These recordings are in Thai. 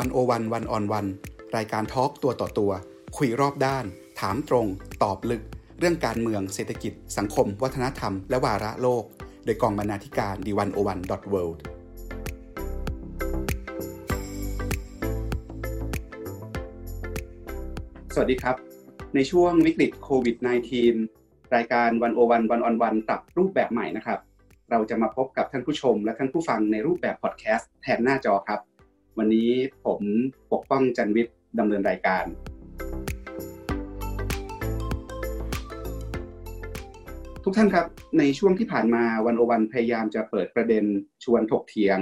วันโอวันวันออนวันรายการทอล์กตัวต่อตัว คุยรอบด้าน ถามตรง ตอบลึก เรื่องการเมืองเศรษฐกิจ สังคม วัฒนธรรม และวาระโลก โดยกองบรรณาธิการดีวันโอวันดอทเวิสวัสดีครับ ในช่วงวิกฤตโควิด -19 รายการวันโอวันวันออนวันปรับรูปแบบใหม่นะครับ เราจะมาพบกับท่านผู้ชมและท่านผู้ฟังในรูปแบบพอดแคสต์แทนหน้าจอครับ วันนี้ผมปกป้องจันวิทย์ดำเนินรายการ ทุกท่านครับในช่วงที่ผ่านมาวันโอวันพยายามจะเปิดประเด็นชวนถกเถียง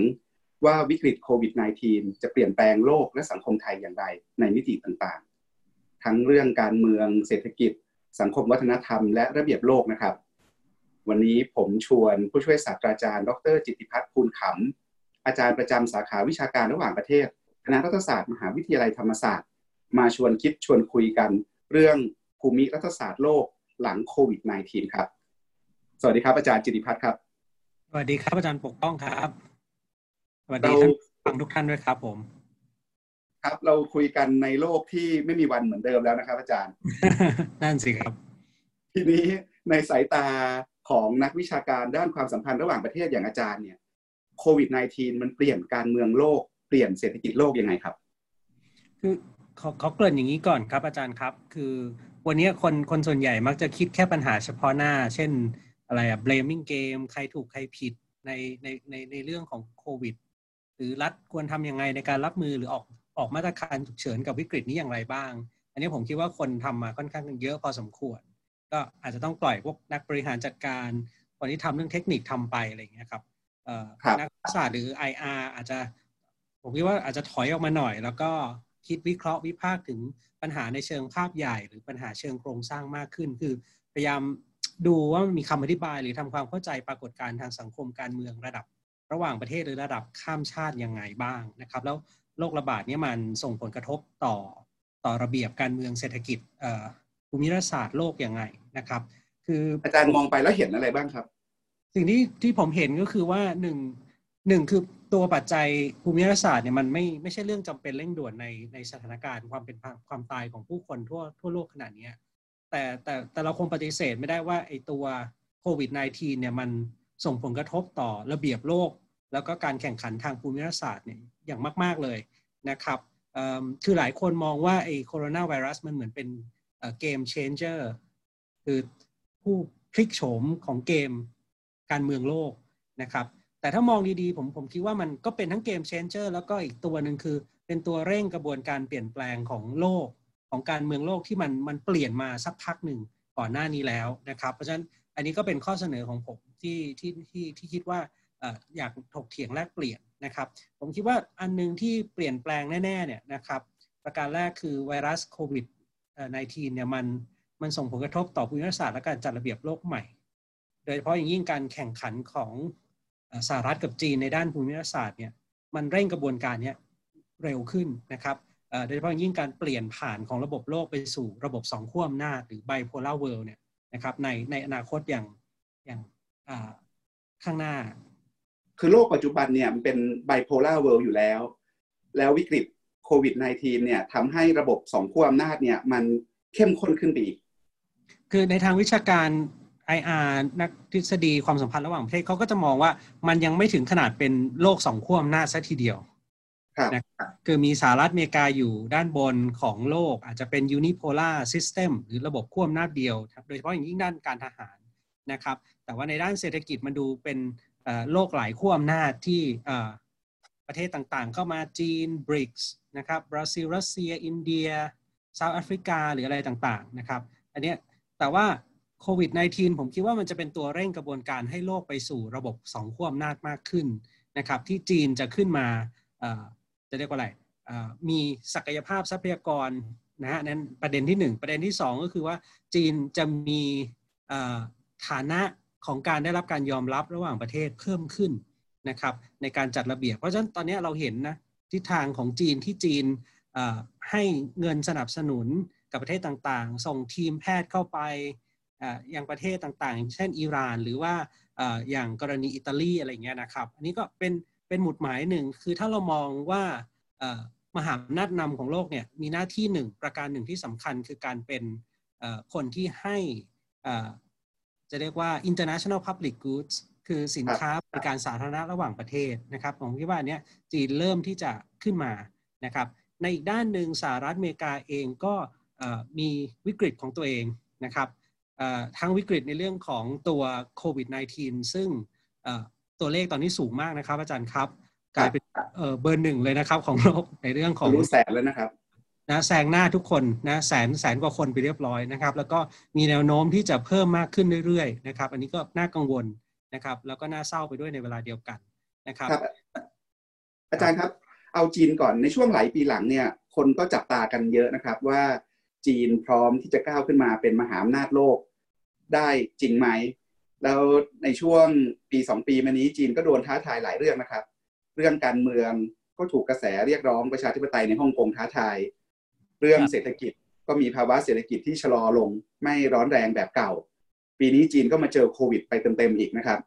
ว่าวิกฤตโควิด -19 จะเปลี่ยนแปลงโลกและสังคมไทยอย่างไรในมิติต่างๆ ทั้งเรื่องการเมืองเศรษฐกิจ สังคมวัฒนธรรมและระเบียบโลกนะครับ วันนี้ผมชวนผู้ช่วยศาสตราจารย์ ดร จิติพัฒน์ภูลขำ อาจารย์ประจำสาขาวิชาการระหว่างประเทศคณะรัฐศาสตร์มหาวิทยาลัยธรรมศาสตร์ มาชวนคิดชวนคุยกัน เรื่องภูมิรัฐศาสตร์โลกหลังโควิด -19 ครับ สวัสดีครับอาจารย์จิติพัฒน์ครับ สวัสดีครับอาจารย์ปกป้องครับ สวัสดีท่านฟังทุกท่านด้วยครับผม ครับเราคุยกันในโลกที่ไม่มีวันเหมือนเดิมแล้วนะครับ อาจารย์ นั่นสิครับ ทีนี้ในสายตาของนักวิชาการด้านความสัมพันธ์ระหว่างประเทศอย่างอาจารย์เนี่ย โควิด -19 มันเปลี่ยนการเมืองโลก เปลี่ยนเศรษฐกิจโลกยังไงครับ คือเขาเขาเกริ่นอย่างนี้ก่อนครับอาจารย์ครับ คือวันนี้คนคนส่วนใหญ่มักจะคิดแค่ปัญหาเฉพาะหน้า เช่นอะไรอะ blaming game ใครถูกใครผิดในในในในเรื่องของโควิด หรือรัฐควรทำยังไงในการรับมือหรือออกออกมาตรการฉุกเฉินกับวิกฤตนี้อย่างไรบ้าง อันนี้ผมคิดว่าคนทำมาค่อนข้างเยอะพอสมควร ก็อาจจะต้องปล่อยพวกนักบริหารจัดการคนที่ทำเรื่องเทคนิคทำไปอะไรอย่างเงี้ยครับ นักศาสตร์หรือ IR อาจจะผมคิดว่าอาจจะถอยออกมาหน่อย แล้วก็คิดวิเคราะห์วิพากษ์ถึงปัญหาในเชิงภาพใหญ่ หรือปัญหาเชิงโครงสร้างมากขึ้น คือพยายามดูว่ามีคำอธิบายหรือทำความเข้าใจปรากฏการณ์ทางสังคมการเมืองระดับ ระหว่างประเทศหรือระดับข้ามชาติยังไงบ้างนะครับ แล้วโรคระบาดนี้มันส่งผลกระทบต่อต่อระเบียบการเมืองเศรษฐกิจภูมิรัฐศาสตร์โลกยังไงนะครับ คืออาจารย์มองไปแล้วเห็นอะไรบ้างครับ สิ่งที่ที่ผมเห็นก็คือว่าหนึ่งหนึ่งคือตัวปัจจัยภูมิรัศาสตร์เนี่ยมันไม่ไม่ใช่เรื่องจำเป็นเร่งด่วนในในสถานการณ์ความเป็นความตายของผู้คนทั่วทั่วโลกขนาดนี้แต่แต่แต่เราคงปฏิเสธไม่ได้ว่าไอ้ตัวโควิด -19 เนี่ยมันส่งผลกระทบต่อระเบียบโลก แล้วก็การแข่งขันทางภูมิรัศาสตร์เนี่ยอย่างมาก ๆเลยนะครับคือหลายคนมองว่าไอ้โคโรนาไวรัสมันเหมือนเป็นเกมเชนเจอร์คือผู้พลิกโฉมของเกม การเมืองโลกนะครับแต่ถ้ามองดีๆผมผมคิดว่ามันก็เป็นทั้งเกมเชนเจอร์แล้วก็อีกตัวหนึ่งคือ เป็นตัวเร่งกระบวนการเปลี่ยนแปลงของโลกของการเมืองโลกที่มันมันเปลี่ยนมาสักพักหนึ่งก่อนหน้านี้แล้วนะครับ เพราะฉะนั้นอันนี้ก็เป็นข้อเสนอของผมที่ที่ที่ที่คิดว่าอยากถกเถียงแลกเปลี่ยนนะครับ ผมคิดว่าอันนึงที่เปลี่ยนแปลงแน่ๆเนี่ยนะครับ ประการแรกคือไวรัสโควิด -19 เนี่ยมันมันส่งผลกระทบต่อภูมิศาสตร์และการจัดระเบียบโลกใหม่ โดยเฉพาะอย่างยิ่งการแข่งขันของสหรัฐกับจีนในด้านภูมิรัฐศาสตร์เนี่ยมันเร่งกระบวนการนี้เร็วขึ้นนะครับโดยเฉพาะยิ่งการเปลี่ยนผ่านของระบบโลกไปสู่ระบบสองขั้วอำนาจหรือ bipolar world เนี่ยนะครับในในอนาคตอย่างอย่างข้างหน้า คือโลกปัจจุบันเนี่ยมันเป็น bipolar world อยู่แล้ว แล้ววิกฤตโควิด -19 เนี่ยทำให้ระบบสองขั้วอำนาจเนี่ยมันเข้มข้นขึ้นไปอีก คือในทางวิชาการ IR นักทฤษฎีความสัมพันธ์ระหว่างประเทศเขาก็จะมองว่ามันยังไม่ถึงขนาดเป็นโลกสองขั้วอำนาจซะทีเดียวนะครับคือมีสหรัฐอเมริกาอยู่ด้านบนของโลกอาจจะเป็น unipolar system หรือระบบขั้วอำนาจเดียวโดยเฉพาะอย่างยิ่งด้านการทหารนะครับ แต่ว่าในด้านเศรษฐกิจมันดูเป็นโลกหลายขั้วอำนาจที่ประเทศต่างๆ เข้ามาจีนบริกส์นะครับบราซิลรัสเซีย อินเดียเซาท์แอฟริกาหรืออะไรต่างๆนะครับ อันนี้แต่ว่า โควิด -19 ผมคิดว่ามันจะเป็นตัวเร่งกระบวนการให้โลกไปสู่ระบบสองขั้วอำนาจมากขึ้นนะครับ ที่จีนจะขึ้นมาจะเรียกว่าอะไรมีศักยภาพทรัพยากรนะฮะนั้นประเด็นที่ 1 ประเด็นที่ 2 ก็คือว่าจีนจะมีฐานะของการได้รับการยอมรับระหว่างประเทศเพิ่มขึ้นนะครับในการจัดระเบียบ เพราะฉะนั้นตอนนี้เราเห็นนะทิศทางของจีนที่จีนให้เงินสนับสนุนกับประเทศต่างๆ ส่งทีมแพทย์เข้าไป อย่างประเทศต่างๆ เช่นอิหร่าน หรือว่าอย่างกรณีอิตาลีอะไรเงี้ยนะครับ อันนี้ก็เป็นเป็นหมุดหมายหนึ่งคือถ้าเรามองว่ามหาอำนาจนำของโลกเนี่ยมีหน้าที่หนึ่งประการหนึ่งที่สำคัญคือการเป็นคนที่ให้จะเรียกว่า international public goods คือสินค้าบริการสาธารณะระหว่างประเทศนะครับผมคิดว่าเนี้ยจีนเริ่มที่จะขึ้นมานะครับ ในอีกด้านหนึ่งสหรัฐอเมริกาเองก็มีวิกฤตของตัวเองนะครับ ทั้งวิกฤตในเรื่องของตัวโควิด -19 ซึ่งตัวเลขตอนนี้สูงมากนะครับ อาจารย์ครับ กลายเป็นเบอร์หนึ่งเลยนะครับ ของโลกในเรื่องของรู้แสนแล้วนะครับนะแซงหน้าทุกคนนะแสนแสนกว่าคนไปเรียบร้อยนะครับ แล้วก็มีแนวโน้มที่จะเพิ่มมากขึ้นเรื่อยๆนะครับ อันนี้ก็น่ากังวลนะครับ แล้วก็น่าเศร้าไปด้วยในเวลาเดียวกันนะครับรบอาจารย์ครับ เอาจีนก่อนในช่วงหลายปีหลังเนี่ย คนก็จับตากันเยอะนะครับว่า จีนพร้อมที่จะก้าวขึ้นมาเป็นมหาอำนาจโลกได้จริงไหม แล้วในช่วงปีสองปีมานี้จีนก็โดนท้าทายหลายเรื่องนะครับ เรื่องการเมืองก็ถูกกระแสเรียกร้องประชาธิปไตยในฮ่องกงท้าทาย เรื่องเศรษฐกิจก็มีภาวะเศรษฐกิจที่ชะลอลงไม่ร้อนแรงแบบเก่า ปีนี้จีนก็มาเจอโควิดไปเต็มๆอีกนะครับ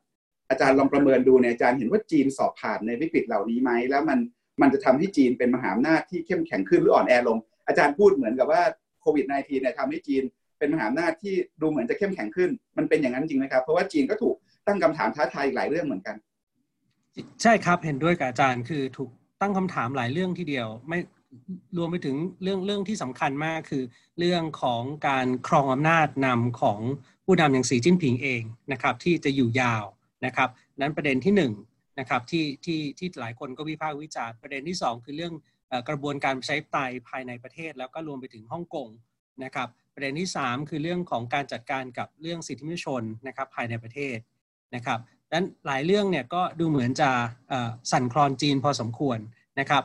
อาจารย์ลองประเมินดูเนี่ยอาจารย์เห็นว่าจีนสอบผ่านในวิกฤตเหล่านี้ไหมแล้วมันมันจะทำให้จีนเป็นมหาอำนาจที่เข้มแข็งขึ้นหรืออ่อนแอลง อาจารย์พูดเหมือนกับว่า วิด -19 เนี่ยทำให้จีนเป็นมหาอำนาจที่ดูเหมือนจะเข้มแข็งขึ้น มันเป็นอย่างนั้นจริงไหมครับ เพราะว่าจีนก็ถูกตั้งคำถามท้าทายอีกหลายเรื่องเหมือนกัน ใช่ครับเห็นด้วยกับอาจารย์คือถูกตั้งคำถามหลายเรื่องทีเดียว ไม่รวมไปถึงเรื่องเรื่องที่สำคัญมากคือ เรื่องของการครองอำนาจนำของผู้นำอย่างสีจิ้นผิงเองนะครับ ที่จะอยู่ยาวนะครับ นั้นประเด็นที่1นนะครับที่ที่ที่หลายคนก็วิพากษ์วิจารณ์ประเด็นที่ 2 คือเรื่อง กระบวนการใช้ไตภายในประเทศ แล้วก็รวมไปถึงฮ่องกงนะครับประเด็นที่ 3 คือเรื่องของการจัดการกับเรื่องสิทธิมนุษยชนนะครับภายในประเทศนะครับดังนั้นหลายเรื่องเนี่ยก็ดูเหมือนจะสั่นคลอนจีนพอสมควรนะครับ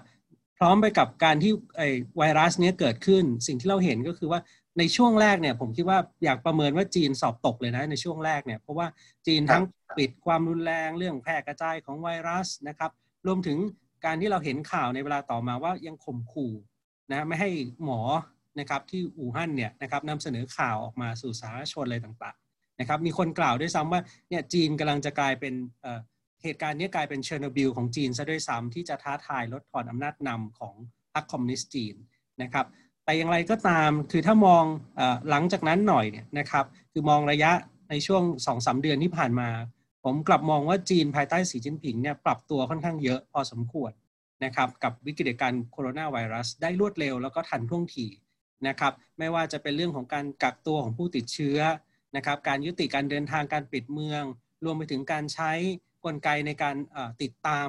ร้อมไปกับการที่ไอไวรัสนี้เกิดขึ้น สิ่งที่เราเห็นก็คือว่าในช่วงแรกเนี่ยผมคิดว่าอยากประเมินว่าจีนสอบตกเลยนะในช่วงแรกเนี่ยเพราะว่าจีนทั้งปิดความรุนแรงเรื่องแพร่กระจายของไวรัสนะครับรวมถึง การที่เราเห็นข่าวในเวลาต่อมาว่ายังข่มขู่นะไม่ให้หมอนะครับที่อู่ฮั่นเนี่ยนะครับนำเสนอข่าวออกมาสู่สาธารณชนอะไรต่างๆนะครับมีคนกล่าวด้วยซ้ำว่าเนี่ยจีนกำลังจะกลายเป็นเหตุการณ์นี้กลายเป็นเชอร์โนบิลของจีนซะด้วยซ้ำที่จะท้าทายลดทอนอำนาจนำของพรรคคอมมิวนิสต์จีนนะครับแต่อย่างไรก็ตามคือถ้ามองอหลังจากนั้นหน่อยเนี่ยนะครับคือมองระยะในช่วง2อสเดือนที่ผ่านมา ผมกลับมองว่าจีนภายใต้สีจิ้นผิงเนี่ยปรับตัวค่อนข้างเยอะพอสมควรนะครับกับวิกฤตการโคโรนาไวรัสได้รวดเร็วแล้วก็ทันท่วงทีนะครับไม่ว่าจะเป็นเรื่องของการกักตัวของผู้ติดเชื้อนะครับการยุติการเดินทางการปิดเมือง รวมไปถึงการใช้กลไกในการติดตาม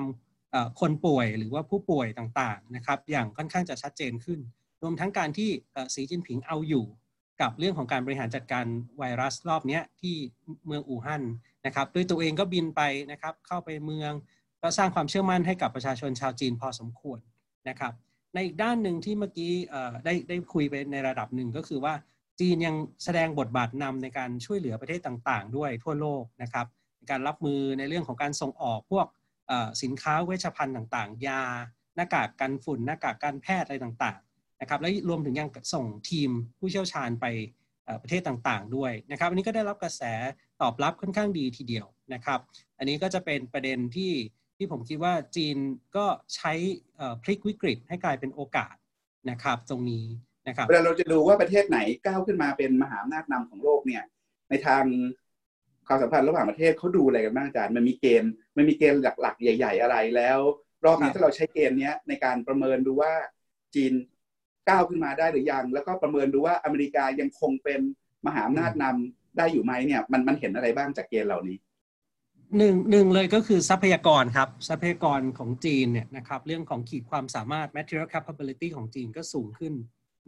คนป่วยหรือว่าผู้ป่วยต่างๆนะครับอย่างค่อนข้างจะชัดเจนขึ้น รวมทั้งการที่สีจิ้นผิงเอาอยู่ กับเรื่องของการบริหารจัดการไวรัสรอบนี้ที่เมืองอู่ฮั่นนะครับด้วยตัวเองก็บินไปนะครับเข้าไปเมืองก็สร้างความเชื่อมั่นให้กับประชาชนชาวจีนพอสมควรนะครับในอีกด้านหนึ่งที่เมื่อกี้ได้ได้คุยไปในระดับหนึ่งก็คือว่าจีนยังแสดงบทบาทนำในการช่วยเหลือประเทศต่างๆ ด้วยทั่วโลกนะครับการรับมือในเรื่องของการส่งออกพวกสินค้าเวชภัณฑ์ต่างๆ ยา หน้ากากกันฝุ่น หน้ากากการแพทย์อะไรต่างๆ นะครับและรวมถึงยังส่งทีมผู้เชี่ยวชาญไปประเทศต่างๆ ด้วยนะครับ อันนี้ก็ได้รับกระแสตอบรับค่อนข้างดีทีเดียวนะครับ อันนี้ก็จะเป็นประเด็นที่ที่ผมคิดว่าจีนก็ใช้พลิกวิกฤตให้กลายเป็นโอกาสนะครับ ตรงนี้นะครับเวลาเราจะดูว่าประเทศไหนก้าวขึ้นมาเป็นมหาอำนาจนำของโลกเนี่ยในทางความสัมพันธ์ระหว่างประเทศเขาดูอะไรกันบ้างอาจารย์มันมีเกณฑ์มันมีเกณฑ์หลักๆ ใหญ่ ๆ อะไรแล้ว รอบนี้ถ้าเราใช้เกณฑ์นี้ในการประเมินดูว่าจีน ก้าวขึ้นมาได้หรือยัง แล้วก็ประเมินดูว่าอเมริกายังคงเป็นมหาอำนาจนำได้อยู่ไหมเนี่ยมันมันเห็นอะไรบ้างจากเกณฑ์เหล่านี้หนึ่งหนึ่งเลยก็คือทรัพยากรครับ ทรัพยากรของจีนเนี่ยนะครับเรื่องของขีดความสามารถ material capability ของจีนก็สูงขึ้น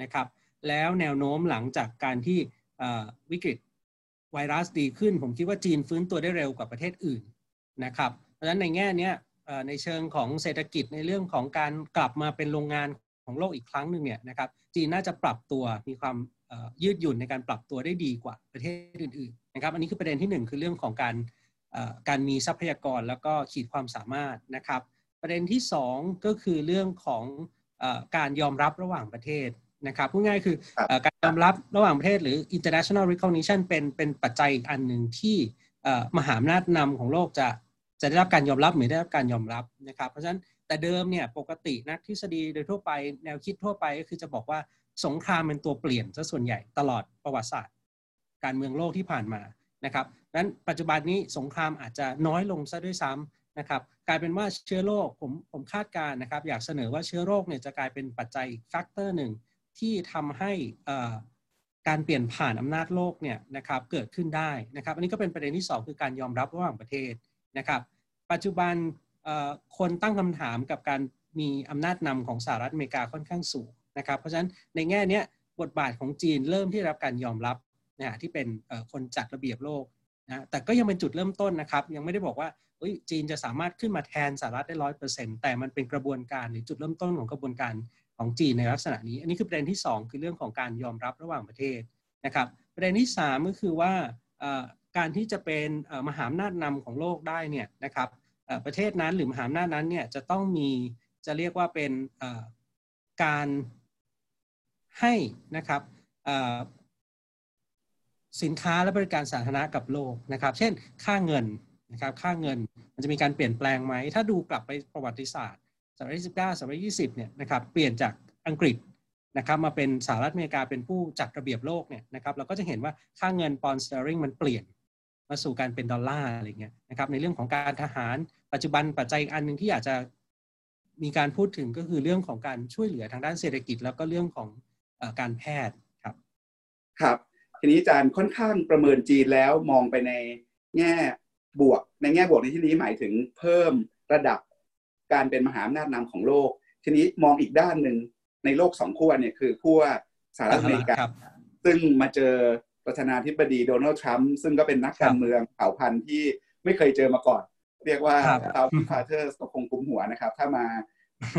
นะครับ แล้วแนวโน้มหลังจากการที่วิกฤตไวรัสดีขึ้น ผมคิดว่าจีนฟื้นตัวได้เร็วกว่าประเทศอื่นนะครับ เพราะฉะนั้นในแง่นี้ในเชิงของเศรษฐกิจในเรื่องของการกลับมาเป็นโรงงาน ของโลกอีกครั้งหนึ่งเนี่ยนะครับจีนน่าจะปรับตัวมีความยืดหยุ่นในการปรับตัวได้ดีกว่าประเทศอื่นๆนะครับอันนี้คือประเด็นที่ 1 คือเรื่องของการการมีทรัพยากรแล้วก็ขีดความสามารถนะครับ ประเด็นที่ 2 ก็คือเรื่องของการยอมรับระหว่างประเทศนะครับพูดง่ายคือการยอมรับระหว่างประเทศหรือ international recognition เป็นเป็นปัจจัยอีกอันหนึ่งที่มหาอำนาจนำของโลกจะจะได้รับการยอมรับหรือได้รับการยอมรับนะครับ เพราะฉะนั้น แต่เดิมเนี่ยปกตินักทฤษฎีโดยทั่วไปแนวคิดทั่วไปก็คือจะบอกว่าสงครามเป็นตัวเปลี่ยนซะส่วนใหญ่ตลอดประวัติศาสตร์ การเมืองโลกที่ผ่านมานะครับนั้นปัจจุบันนี้สงครามอาจจะน้อยลงซะด้วยซ้ำนะครับกลายเป็นว่าเชื้อโรคผมผมคาดการณ์นะครับ อยากเสนอว่าเชื้อโรคเนี่ยจะกลายเป็นปัจจัยอีก factor หนึ่งที่ทำให้การเปลี่ยนผ่านอำนาจโลกเนี่ยนะครับเกิดขึ้นได้นะครับ อันนี้ก็เป็นประเด็นที่ 2 คือการยอมรับระหว่างประเทศนะครับ ปัจจุบัน คนตั้งคำถามกับการมีอำนาจนำของสหรัฐอเมริกาค่อนข้างสูงนะครับ เพราะฉะนั้นในแง่นี้บทบาทของจีนเริ่มที่รับการยอมรับนะที่เป็นคนจัดระเบียบโลกนะแต่ก็ยังเป็นจุดเริ่มต้นนะครับ ยังไม่ได้บอกว่าจีนจะสามารถขึ้นมาแทนสหรัฐได้ร้อยเปอร์เซ็นต์แต่มันเป็นกระบวนการหรือจุดเริ่มต้นของกระบวนการของจีนในลักษณะนี้ อันนี้คือประเด็นที่ 2 คือเรื่องของการยอมรับระหว่างประเทศนะครับประเด็นที่ 3 ก็คือว่าการที่จะเป็นมหาอำนาจนำของโลกได้เนี่ยนะครับ ประเทศนั้นหรือมหาอำนาจนั้นเนี่ยจะต้องมีจะเรียกว่าเป็นการให้นะครับสินค้าและบริการสาธารณะกับโลกนะครับ เช่น ค่าเงินนะครับค่าเงินมันจะมีการเปลี่ยนแปลงไหม ถ้าดูกลับไปประวัติศาสตร์ศตวรรษที่19ศตวรรษที่20เนี่ยนะครับเปลี่ยนจากอังกฤษนะครับมาเป็นสหรัฐอเมริกาเป็นผู้จัดระเบียบโลกเนี่ยนะครับเราก็จะเห็นว่าค่าเงินปอนด์สเตอริงมันเปลี่ยน มาสู่การเป็นดอลลาร์อะไรเงี้ยนะครับในเรื่องของการทหารปัจจุบันปัจจัยอันหนึ่งที่อยากจะมีการพูดถึงก็คือเรื่องของการช่วยเหลือทางด้านเศรษฐกิจ แล้วก็เรื่องของอการแพทย์ครับครับทีนี้อาจารย์ค่อนข้างประเมินจีนแล้วมองไปในแง่บวก ในแง่บวกในที่นี้หมายถึงเพิ่มระดับการเป็นมหาอำนาจนำของโลก ทีนี้มองอีกด้านหนึ่งในโลกสองขั้วเนี่ยคือขั้วสหรัฐอเมริกาซึ่งมาเจอ ประธานาธิบดีโดนัลด์ทรัมป์ซึ่งก็เป็นนักการเมืองเผ่าพันธุ์ที่ไม่เคยเจอมาก่อน เรียกว่าเตาพิพาเทอร์ก็คงกุมหัวนะครับ ถ้ามา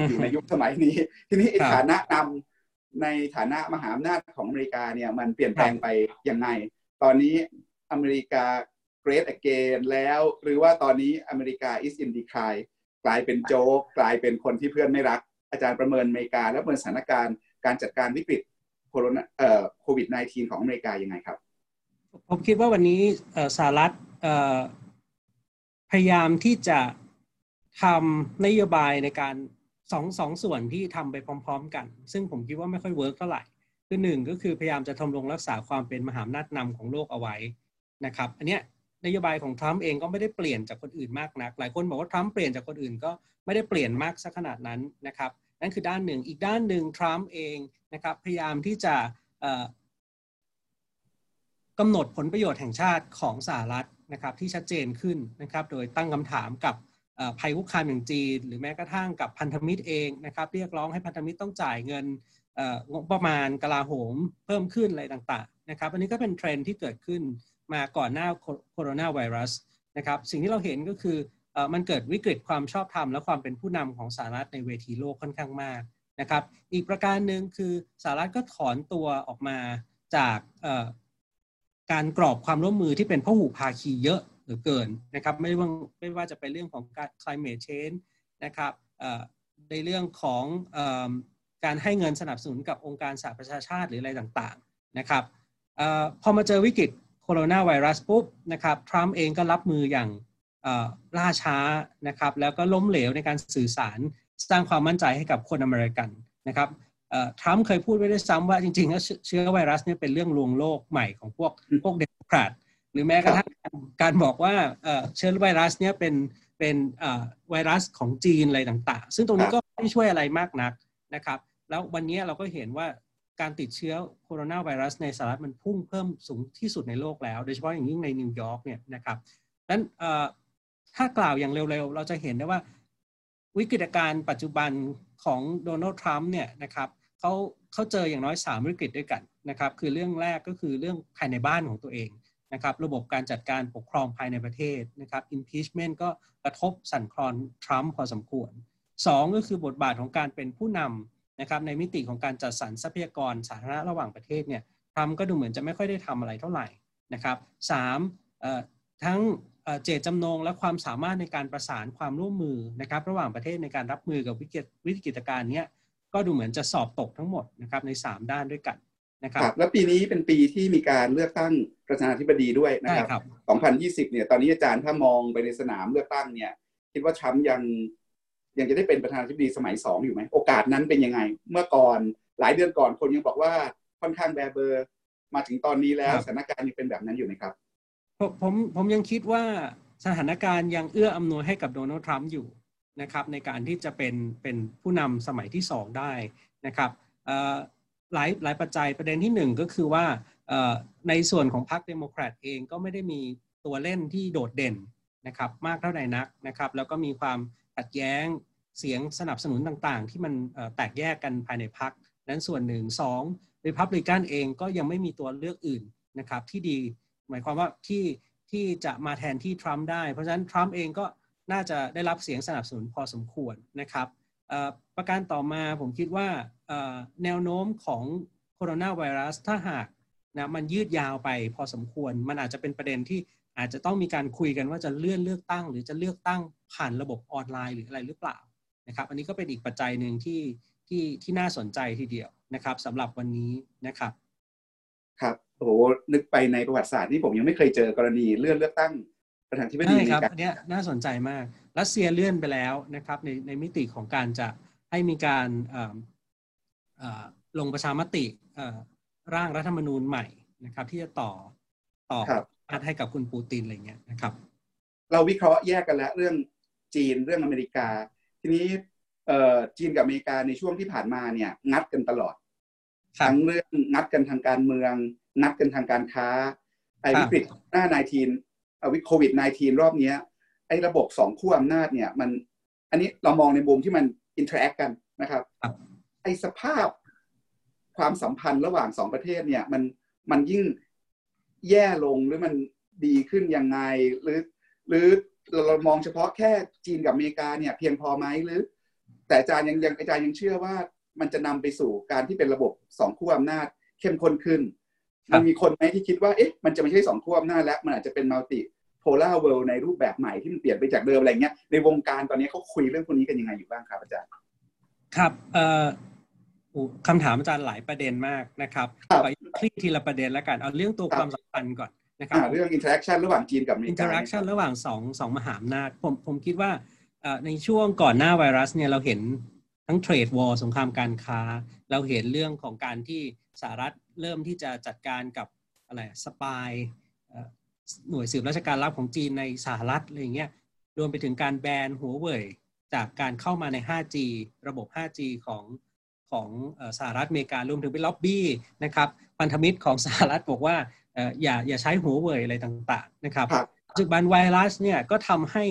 อยู่ในยุคสมัยนี้ ทีนี้ฐานะนำในฐานะมหาอำนาจของอเมริกาเนี่ยมันเปลี่ยนแปลงไปยังไง ตอนนี้อเมริกา great again แล้ว หรือว่าตอนนี้อเมริกา is in decline กลายเป็นโจ๊กกลายเป็นคนที่เพื่อนไม่รัก อาจารย์ประเมินอเมริกา และประเมินสถานการณ์การจัดการวิกฤต โควิดเอ่อโควิด -19 ของอเมริกายังไงครับ ผมคิดว่าวันนี้สหรัฐพยายามที่จะทำนโยบายในการสองสองส่วนที่ทำไปพร้อม ๆ กัน ซึ่งผมคิดว่าไม่ค่อย work เท่าไหร่คือหนึ่งก็คือพยายามจะธำรงรักษาความเป็นมหาอำนาจนำของโลกเอาไว้นะครับ อันเนี้ยนโยบายของทรัมป์เองก็ไม่ได้เปลี่ยนจากคนอื่นมากนัก หลายคนบอกว่าทรัมป์เปลี่ยนจากคนอื่นก็ไม่ได้เปลี่ยนมากสักขนาดนั้นนะครับ นั่นคือด้านหนึ่ง อีกด้านหนึ่งทรัมป์เองนะครับพยายามที่จะกำหนดผลประโยชน์แห่งชาติของสหรัฐนะครับที่ชัดเจนขึ้นนะครับโดยตั้งคำถามกับภัยคุกคามอย่างจีน หรือแม้กระทั่งกับพันธมิตรเองนะครับเรียกร้องให้พันธมิตรต้องจ่ายเงินงบประมาณกลาโหมเพิ่มขึ้นอะไรต่างๆนะครับอันนี้ก็เป็นเทรนด์ที่เกิดขึ้นมาก่อนหน้าโคโรนาไวรัสนะครับสิ่งที่เราเห็นก็คือ มันเกิดวิกฤตความชอบธรรมและความเป็นผู้นำของสหรัฐในเวทีโลกค่อนข้างมากนะครับ อีกประการหนึ่งคือสหรัฐก็ถอนตัวออกมาจากการกรอบความร่วมมือที่เป็นพหุภาคีเยอะหรือเกินนะครับไม่ว่าไม่ว่าจะเป็นเรื่องของการ climate change นะครับในเรื่องของการให้เงินสนับสนุนกับองค์การสหประชาชาติหรืออะไรต่างๆนะครับอพอมาเจอวิกฤตโคโรนาไวรัสปุ๊บนะครับทรัมป์เองก็รับมืออย่าง ล่าช้านะครับแล้วก็ล้มเหลวในการสื่อสารสร้างความมั่นใจให้กับคนอเมริกันนะครับทรัมป์เคยพูดไว้ด้วยซ้ำว่าจริงๆแล้วเชื้อไวรัสเนี่ยเป็นเรื่องลวงโลกใหม่ของพวกพวกเดโมแครตหรือแม้กระทั่งการบอกว่าเชื้อไวรัสเนี่ยเป็นเป็นไวรัสของจีนอะไรต่างๆ ซึ่งตรงนี้ก็ไม่ช่วยอะไรมากนักนะครับแล้ววันนี้เราก็เห็นว่าการติดเชื้อโคโรนาไวรัสในสหรัฐมันพุ่งเพิ่มสูงที่สุดในโลกแล้ว โดยเฉพาะอย่างยิ่งในนิวยอร์กเนี่ยนะครับนั้น ถ้ากล่าวอย่างเร็วๆ เราจะเห็นได้ว่าวิกฤตการณ์ปัจจุบันของโดนัลด์ทรัมป์เนี่ยนะครับเขาเขาเจออย่างน้อย 3 วิกฤตด้วยกันนะครับ คือเรื่องแรกก็คือเรื่องภายในบ้านของตัวเองนะครับ ระบบการจัดการปกครองภายในประเทศนะครับ impeachment ก็กระทบสั่นคลอนทรัมป์พอสมควร 2 ก็คือบทบาทของการเป็นผู้นำนะครับในมิติของการจัดสรรทรัพยากรสาธารณะระหว่างประเทศเนี่ยทรัมป์ก็ดูเหมือนจะไม่ค่อยได้ทำอะไรเท่าไหร่นะครับสามทั้ง เจตจำนงและความสามารถในการประสานความร่วมมือนะครับ ระหว่างประเทศในการรับมือกับวิกฤตวิกฤตการณ์นี้ก็ดูเหมือนจะสอบตกทั้งหมดนะครับใน 3 ด้านด้วยกันนะครับแล้วปีนี้เป็นปีที่มีการเลือกตั้งประธานาธิบดีด้วยนะครับ2020 เนี่ยตอนนี้อาจารย์ถ้ามองไปในสนามเลือกตั้งเนี่ย คิดว่าทรัมป์ยังยังจะได้เป็นประธานาธิบดีสมัยสองอยู่ไหมโอกาสนั้นเป็นยังไง เมื่อก่อนหลายเดือนก่อนคนยังบอกว่าค่อนข้างแบเบอร์ มาถึงตอนนี้แล้วสถานการณ์ยังเป็นแบบนั้นอยู่ไหมครับ ผมผมผมยังคิดว่าสถานการณ์ยังเอื้ออำนวยให้กับโดนัลด์ทรัมป์อยู่นะครับในการที่จะเป็นเป็นผู้นำสมัยที่สองได้นะครับหลายหลายปัจจัยประเด็นที่หนึ่งก็คือว่าในส่วนของพรรคเดโมแครตเองก็ไม่ได้มีตัวเล่นที่โดดเด่นนะครับมากเท่าไหร่นักนะครับ แล้วก็มีความขัดแย้งเสียงสนับสนุนต่างๆ ที่มันแตกแยกกันภายในพรรคนั้นส่วนหนึ่งสองริพับลิกันเองก็ยังไม่มีตัวเลือกอื่นนะครับที่ดี หมายความว่าที่ที่จะมาแทนที่ทรัมป์ได้ เพราะฉะนั้นทรัมป์เองก็น่าจะได้รับเสียงสนับสนุนพอสมควรนะครับประการต่อมาผมคิดว่าแนวโน้มของโคโรนาไวรัสถ้าหากนะมันยืดยาวไปพอสมควร มันอาจจะเป็นประเด็นที่อาจจะต้องมีการคุยกันว่าจะเลื่อนเลือกตั้ง หรือจะเลือกตั้งผ่านระบบออนไลน์หรืออะไรหรือเปล่านะครับอันนี้ก็เป็นอีกปัจจัยหนึ่งที่ที่ที่น่าสนใจทีเดียวนะครับสำหรับวันนี้นะครับ ครับ โอ้โหนึกไปในประวัติศาสตร์ที่ผมยังไม่เคยเจอกรณีเลื่อนเลือกตั้งประธานธิบดีใช่ครับอันนี้น่าสนใจมากรัสเซียเลื่อนไปแล้วนะครับในในมิติของการจะให้มีการลงประชามติร่างรัฐธรรมนูญใหม่นะครับ ที่จะต่อต่อให้กับคุณปูตินอะไรเงี้ยนะครับ เราวิเคราะห์แยกกันแล้วเรื่องจีนเรื่องอเมริกา ทีนี้จีนกับอเมริกาในช่วงที่ผ่านมาเนี่ย งัดกันตลอดทั้งเรื่องงัดกันทางการเมือง งัดกันทางการค้า ไอ้วิกฤตหน้าไนทีนวิโควิด -19 รอบนี้ไอ้ระบบสองขั้วอำนาจเนี่ยมัน อันนี้เรามองในมุมที่มันinteract กันนะครับ ไอ้สภาพความสัมพันธ์ระหว่างสองประเทศเนี่ยมันมันยิ่งแย่ลงหรือมันดีขึ้นยังไง หรือ หรือเรามองเฉพาะแค่จีนกับอเมริกาเนี่ย เพียงพอไหมหรือ แต่อาจารย์ยังยังอาจารย์ยังเชื่อว่ามันจะนำไปสู่การที่เป็นระบบสองขั้วอำนาจเข้มข้นขึ้น มันมีคนไหมที่คิดว่าเอ๊ะมันจะไม่ใช่สองขั้วอำนาจแล้วมันอาจจะเป็น multipolar world ในรูปแบบใหม่ที่มันเปลี่ยนไปจากเดิมอะไรเงี้ยในวงการตอนนี้เขาคุยเรื่องพวกนี้กันยังไงอยู่บ้างครับอาจารย์ ครับเอ่อคำถามอาจารย์หลายประเด็นมากนะครับขอคลี่ทีละประเด็นแล้วกันเอาเรื่องตัวความสัมพันธ์ก่อนนะครับเรื่อง interaction ระหว่างจีนกับอเมริกา interactionั่นระหว่างสองสองมหาอำนาจผมผมคิดว่าในช่วงก่อนหน้าไวรัสเนี่ยเราเห็นทั้ง trade war สงครามการค้า เราเห็นเรื่องของการที่สหรัฐ เริ่มที่จะจัดการกับอะไร spy หน่วยสืบราชการลับของจีนในสหรัฐอะไรเงี้ยรวมไปถึงการแบนหัวเว่ยจากการเข้ามาใน 5G ระบบ 5G ของของสหรัฐอเมริการวมถึงเป็นล็อบบี้นะครับพันธมิตรของสหรัฐบอกว่าอย่าอย่าใช้หัวเว่ยอะไรต่างๆนะครับปัจจุบันไวรัสเนี่ยก็ทำให้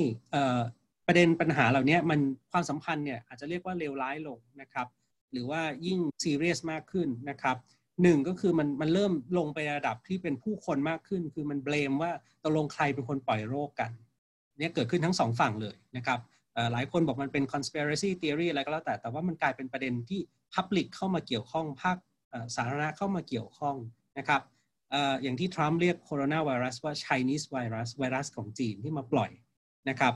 ประเด็นปัญหาเหล่านี้มันความสัมพันธ์เนี่ยอาจจะเรียกว่าเลวร้ายลงนะครับ หรือว่ายิ่งซีเรียสมากขึ้นนะครับ หนึ่งก็คือมันมันเริ่มลงไประดับที่เป็นผู้คนมากขึ้น คือมันเบลมว่าตกลงใครเป็นคนปล่อยโรคกันเนี่ยเกิดขึ้นทั้งสองฝั่งเลยนะครับหลายคนบอกมันเป็น conspiracy theory อะไรก็แล้วแต่ แต่ว่ามันกลายเป็นประเด็นที่ public เข้ามาเกี่ยวข้องภาคสาธารณะเข้ามาเกี่ยวข้องนะครับอย่างที่ทรัมป์เรียกโคโรนาไวรัสว่า Chinese virus ไวรัสของจีนที่มาปล่อยนะครับ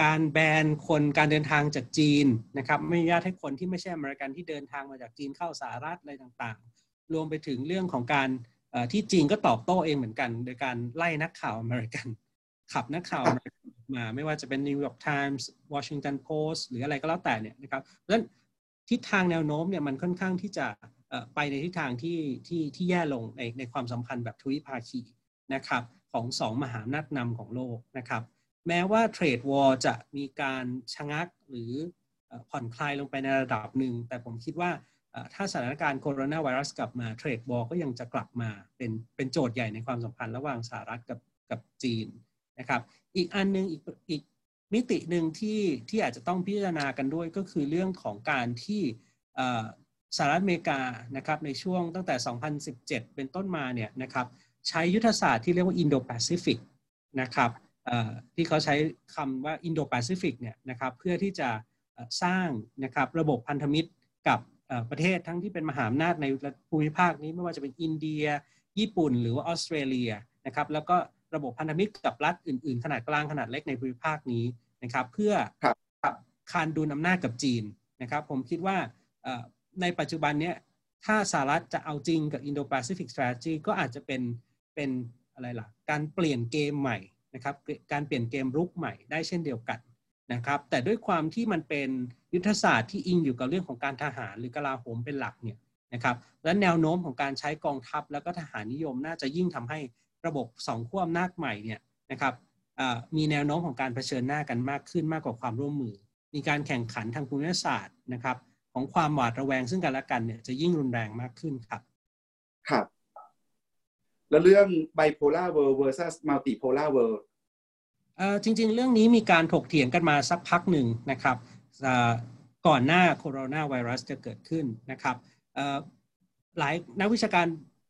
การแบนคนการเดินทางจากจีนนะครับไม่อนุญาตให้คนที่ไม่ใช่อเมริกันที่เดินทางมาจากจีนเข้าสหรัฐอะไรต่างๆ รวมไปถึงเรื่องของการที่จีนก็ตอบโต้เองเหมือนกัน โดยการไล่นักข่าวอเมริกัน ขับนักข่าวมาไม่ว่าจะเป็น New York Times Washington Post หรืออะไรก็แล้วแต่เนี่ยนะครับเพราะฉะนั้นทิศทางแนวโน้มเนี่ยมันค่อนข้างที่จะไปในทิศทางที่ที่ที่แย่ลงในในความสัมพันธ์แบบทวิภาคีนะครับของสองมหาอำนาจนำของโลกนะครับ แม้ว่าเทรดวอลจะมีการชะงักหรือผ่อนคลายลงไปในระดับหนึ่ง แต่ผมคิดว่าถ้าสถานการณ์โคโรนาไวรัสกลับมา trade war ก็ยังจะกลับมาเป็นเป็นโจทย์ใหญ่ในความสัมพันธ์ระหว่างสหรัฐกับกับจีนนะครับ อีกอันนึงอีกอีกมิติหนึ่งที่ที่อาจจะต้องพิจารณากันด้วยก็คือเรื่องของการที่สหรัฐอเมริกานะครับในช่วงตั้งแต่ 2017 เป็นต้นมาเนี่ยนะครับใช้ยุทธศาสตร์ที่เรียกว่าอินโดแปซิฟิกนะครับ ที่เขาใช้คำว่าอินโดแปซิฟิกเนี่ยนะครับเพื่อที่จะสร้างนะครับระบบพันธมิตรกับประเทศทั้งที่เป็นมหาอำนาจในภูมิภาคนี้ไม่ว่าจะเป็นอินเดีย ญี่ปุ่น หรือว่าออสเตรเลียนะครับแล้วก็ระบบพันธมิตรกับรัฐอื่น ๆ ขนาดกลางขนาดเล็กในภูมิภาคนี้นะครับเพื่อคานดุลอำนาจกับจีนนะครับผมคิดว่าในปัจจุบันนี้ถ้าสหรัฐจะเอาจริงกับ Indo-Pacific Strategy ก็อาจจะเป็นเป็นอะไรล่ะ การเปลี่ยนเกมใหม่ นะครับการเปลี่ยนเกมรุกใหม่ได้เช่นเดียวกันนะครับแต่ด้วยความที่มันเป็นยุทธศาสตร์ที่อิงอยู่กับเรื่องของการทหารหรือกลาโหมเป็นหลักเนี่ยนะครับและแนวโน้มของการใช้กองทัพแล้วก็ทหารนิยมน่าจะยิ่งทำให้ระบบสองขั้วอำนาจใหม่เนี่ยนะครับมีแนวโน้มของการเผชิญหน้ากันมากขึ้นมากกว่าความร่วมมือ มีการแข่งขันทางภูมิศาสตร์นะครับของความหวาดระแวงซึ่งกันและกันเนี่ยจะยิ่งรุนแรงมากขึ้นครับ ครับ แล้วเรื่อง bipolar world versus multipolar world จริง ๆ เรื่องนี้มีการถกเถียงกันมาสักพักหนึ่งนะครับก่อนหน้าโคโรนาไวรัสจะเกิดขึ้นนะครับหลายนักวิชาการ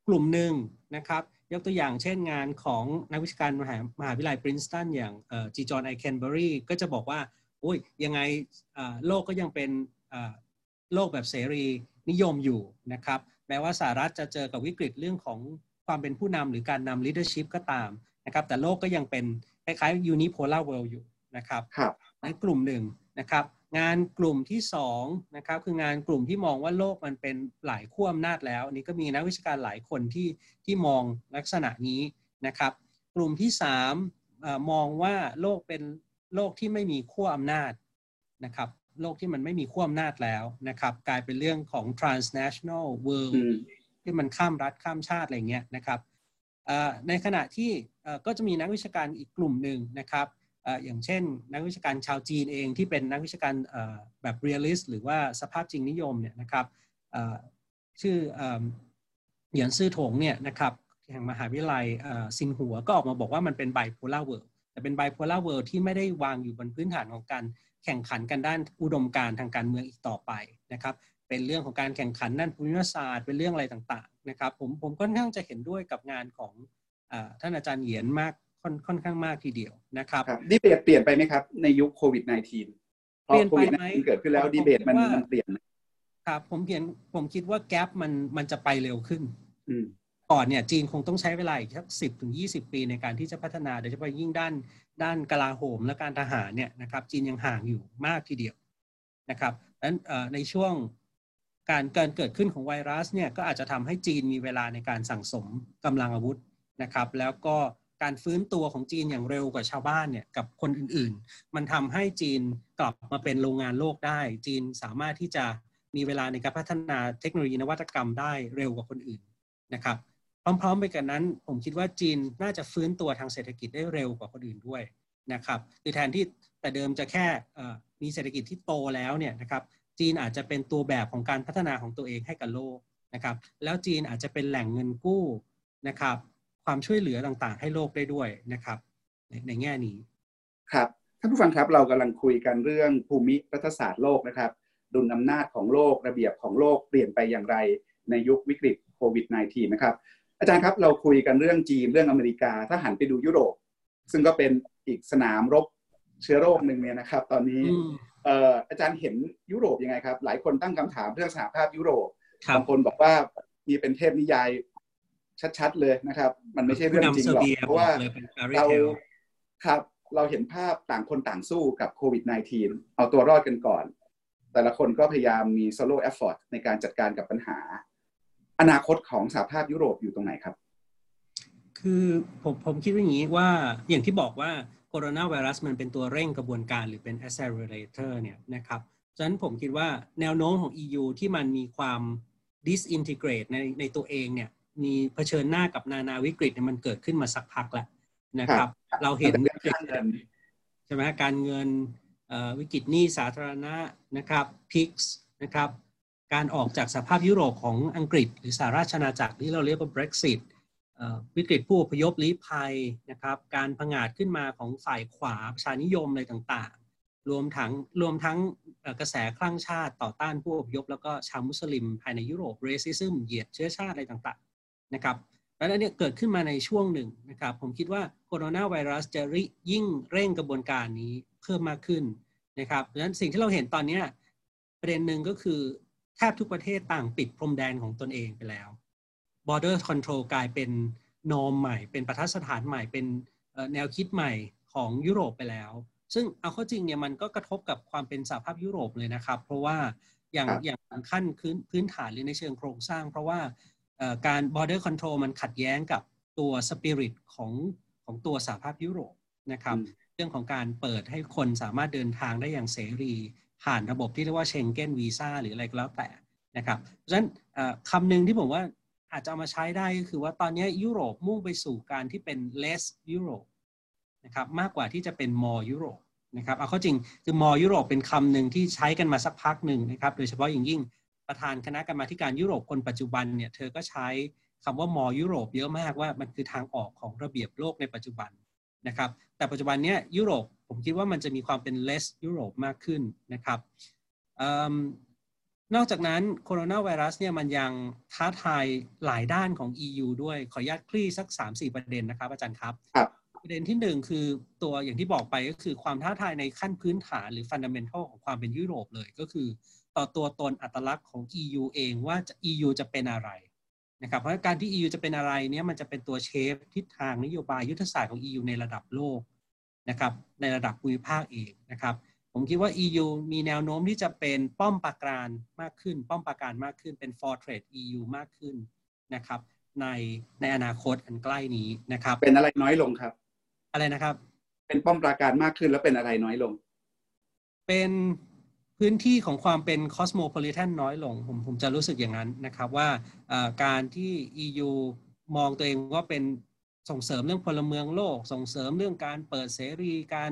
กลุ่มหนึ่งนะครับ ยกตัวอย่างเช่นงานของนักวิชาการมหามหาวิทยาลัยปรินสตันอย่างจีจอนไอเคนเบอรี่ก็จะบอกว่าโอ้ยยังไงโลกก็ยังเป็นโลกแบบเสรีนิยมอยู่นะครับแม้ว่าสหรัฐจะเจอกับวิกฤตเรื่องของ ความเป็นผู้นำหรือการนำ leadership ก็ตามนะครับ แต่โลกก็ยังเป็นคล้ายๆ unipolar world อยู่นะครับครับในกลุ่มหนึ่งนะครับ งานกลุ่มที่2นะครับคืองานกลุ่มที่มองว่าโลกมันเป็นหลายขั้วอำนาจแล้วนี่ก็มีนักวิชาการหลายคนที่ที่มองลักษณะนี้นะครับ กลุ่มที่3มองว่าโลกเป็นโลกที่ไม่มีขั้วอำนาจนะครับโลกที่มันไม่มีขั้วอำนาจแล้วนะครับ กลายเป็นเรื่องของ transnational world ที่มันข้ามรัฐข้ามชาติอะไรเงี้ยนะครับในขณะที่ก็จะมีนักวิชาการอีกกลุ่มหนึ่งนะครับอย่างเช่น นักวิชาการชาวจีนเองที่เป็นนักวิชาการแบบ realist หรือว่าสภาพจริงนิยมเนี่ยนะครับชื่อเหยียนซื่อถงเนี่ยนะครับแห่งมหาวิทยาลัยชิงหัวก็ออกมาบอกว่ามันเป็น bipolar world แต่เป็น bipolar world ที่ไม่ได้วางอยู่บนพื้นฐานของการแข่งขันกันด้านอุดมการณ์ทางการเมืองอีกต่อไปนะครับ เป็นเรื่องของการแข่งขันด้านภูมิศาสตร์ เป็นเรื่องอะไรต่างๆนะครับผมผมค่อนข้างจะเห็นด้วยกับงานของท่านอาจารย์เหยียนมากค่อนค่อนข้างมากทีเดียวนะครับดีเบตเปลี่ยนไปไหมครับ ในยุคโควิด -19 เปลี่ยนไปไหมเกิดขึ้นแล้วดีเบตมันมันเปลี่ยนครับผมเขียนผมคิดว่า gap มันมันจะไปเร็วขึ้นอืก่อนเนี่ยจีนคงต้องใช้เวลาอีกสักสิบถึงยี่สิบปีในการที่จะพัฒนาโดยเฉพาะยิ่งด้านด้านกลาโหมและการทหารเนี่ยนะครับจีนยังห่างอยู่มากทีเดียวนะครับดังนั้นในช่วง การการเกิดขึ้นของไวรัสเนี่ยก็อาจจะทำให้จีนมีเวลาในการสั่งสมกำลังอาวุธนะครับ แล้วก็การฟื้นตัวของจีนอย่างเร็วกว่าชาวบ้านเนี่ยกับคนอื่นๆ มันทำให้จีนกลับมาเป็นโรงงานโลกได้ จีนสามารถที่จะมีเวลาในการพัฒนาเทคโนโลยีนวัตกรรมได้เร็วกว่าคนอื่นนะครับ พร้อมๆไปกันนั้น ผมคิดว่าจีนน่าจะฟื้นตัวทางเศรษฐกิจได้เร็วกว่าคนอื่นด้วยนะครับคือแทนที่แต่เดิมจะแค่มีเศรษฐกิจที่โตแล้วเนี่ยนะครับ จีนอาจจะเป็นตัวแบบของการพัฒนาของตัวเองให้กับโลกนะครับ แล้วจีนอาจจะเป็นแหล่งเงินกู้นะครับ ความช่วยเหลือต่างๆ ให้โลกได้ด้วยนะครับในในแง่นี้ครับท่านผู้ฟังครับเรากำลังคุยกันเรื่องภูมิรัฐศาสตร์โลกนะครับดุลอำนาจของโลกระเบียบของโลกเปลี่ยนไปอย่างไรในยุควิกฤตโควิด -19 นะครับ อาจารย์ครับเราคุยกันเรื่องจีนเรื่องอเมริกา ถ้าหันไปดูยุโรป ซึ่งก็เป็นอีกสนามรบเชื้อโรคหนึ่งเนี่ยนะครับ ตอนนี้อาจารย์เห็นยุโรปยังไงครับ หลายคนตั้งคำถามเรื่องสหภาพยุโรปบางคนบอกว่ามีเป็นเทพนิยายชัดๆเลยนะครับ มันไม่ใช่เรื่องจริงหรอกเพราะว่าเราครับเราเห็นภาพต่างคนต่างสู้กับโควิด -19 เอาตัวรอดกันก่อน แต่ละคนก็พยายามมี solo effort ในการจัดการกับปัญหา อนาคตของสหภาพยุโรปอยู่ตรงไหนครับ คือผมผมคิดว่าอย่างนี้ว่าอย่างที่บอกว่า โคโรนาไวรัสมันเป็นตัวเร่งกระบวนการหรือเป็น accelerator เนี่ยนะครับฉะนั้นผมคิดว่าแนวโน้มของ EU ที่มันมีความ disintegrate ในในตัวเองเนี่ยมีเผชิญหน้ากับนานาวิกฤตเนี่ยมันเกิดขึ้นมาสักพักแล้วนะครับ เราเห็นใช่ไหมการเงินวิกฤตหนี้สาธารณะนะครับพิกส์นะครับการออกจากสภาพยุโรปของอังกฤษ หรือสหราชอาณาจักรที่เราเรียกว่า Brexit วิกฤตผู้อพยพลี้ภัยนะครับ การผงาดขึ้นมาของฝ่ายขวาประชานิยมอะไรต่างๆ รวมทั้งรวมทั้งกระแสคลั่งชาติต่อต้านผู้อพยพ แล้วก็ชาวมุสลิมภายในยุโรปเรซิซึมเหยียดเชื้อชาติอะไรต่างๆนะครับแล้วนี้เกิดขึ้นมาในช่วงหนึ่งนะครับ ผมคิดว่าโคโรนาไวรัสจะยิ่งเร่งกระบวนการนี้เพิ่มมากขึ้นนะครับดังนั้นสิ่งที่เราเห็นตอนนี้ประเด็นหนึ่งก็คือแทบทุกประเทศต่างปิดพรมแดนของตนเองไปแล้ว border control กลายเป็นนอมใหม่ เป็นประทัดสถานใหม่ เป็นแนวคิดใหม่ของยุโรปไปแล้ว ซึ่งเอาเข้าจริงเนี่ยมันก็กระทบกับความเป็นสหภาพยุโรปเลยนะครับ เพราะว่าอย่างอย่างขั้นพื้นพื้นฐานหรือในเชิงโครงสร้าง เพราะว่าการ border control มันขัดแย้งกับตัวสปิริตของของตัวสหภาพยุโรปนะครับ เรื่องของการเปิดให้คนสามารถเดินทางได้อย่างเสรี ผ่านระบบที่เรียกว่าเชงเก้นวีซ่าหรืออะไรก็แล้วแต่นะครับ เพราะฉะนั้นคำหนึ่งที่ผมว่า อาจจะเอามาใช้ได้ก็คือว่าตอนนี้ยุโรปมุ่งไปสู่การที่เป็น less Europe นะครับมากกว่าที่จะเป็น more Europe นะครับเอาเข้าจริงคือ more Europe เป็นคำหนึ่งที่ใช้กันมาสักพักหนึ่งนะครับโดยเฉพาะอย่างยิ่งประธานคณะกรรมาการยุโรปคนปัจจุบันเนี่ยเธอก็ใช้คำว่า more Europe เยอะมากว่ามันคือทางออกของระเบียบโลกในปัจจุบันนะครับแต่ปัจจุบันเนี้ยยุโรปผมคิดว่ามันจะมีความเป็น less Europe มากขึ้นนะครับ นอกจากนั้นโคโรนาไวรัสเนี่ยมันยังท้าทายหลายด้านของ EU ด้วย ขออนุญาตคลี่สัก 3-4 ประเด็นนะครับ อาจารย์ครับครับประเด็นที่หนึ่งคือตัวอย่างที่บอกไปก็คือความท้าทายในขั้นพื้นฐานหรือฟันดัมเมนทัลของความเป็นยุโรปเลยก็คือ ต่อตัวตนอัตลักษณ์ของ EU เองว่า EU จะเป็นอะไรนะครับเพราะการที่ EU จะเป็นอะไรเนี่ยมันจะเป็นตัวเชฟทิศทางนโยบายยุทธศาสตร์ของ EU ในระดับโลกนะครับในระดับภูมิภาคเองนะครับ ผมคิดว่า EU มีแนวโน้มที่จะเป็นป้อมปราการมากขึ้น ป้อมปราการมากขึ้นเป็น fortress EU มากขึ้นนะครับในในอนาคตอันใกล้นี้นะครับ เป็นอะไรน้อยลงครับ อะไรนะครับ เป็นป้อมปราการมากขึ้นแล้วเป็นอะไรน้อยลง เป็นพื้นที่ของความเป็น cosmopolitan น้อยลง ผมผมจะรู้สึกอย่างนั้นนะครับว่าการที่ EU มองตัวเองว่าเป็นส่งเสริมเรื่องพลเมืองโลก ส่งเสริมเรื่องการเปิดเสรีการ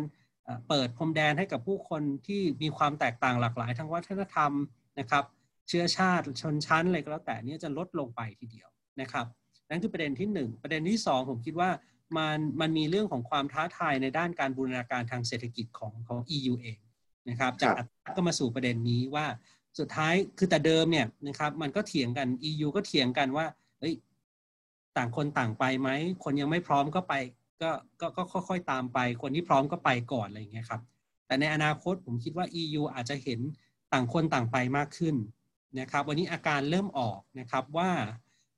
เปิดพรมแดนให้กับผู้คนที่มีความแตกต่างหลากหลายทางวัฒนธรรมนะครับ เชื้อชาติชนชั้นอะไรก็แล้วแต่นี้จะลดลงไปทีเดียวนะครับนั่นคือประเด็นที่ 1 ประเด็นที่ 2 ผมคิดว่ามันมันมีเรื่องของความท้าทายในด้านการบูรณาการทางเศรษฐกิจของของ EU เองนะครับจากก็มาสู่ประเด็นนี้ว่าสุดท้ายคือแต่เดิมเนี่ยนะครับมันก็เถียงกัน EU ก็เถียงกันว่าเฮ้ยต่างคนต่างไปไหมคนยังไม่พร้อมก็ไป ก็ก็ก็ค่อยๆตามไป คนที่พร้อมก็ไปก่อนอะไรอย่างเงี้ยครับ แต่ในอนาคตผมคิดว่า EU อาจจะเห็นต่างคนต่างไปมากขึ้นนะครับ วันนี้อาการเริ่มออกนะครับว่า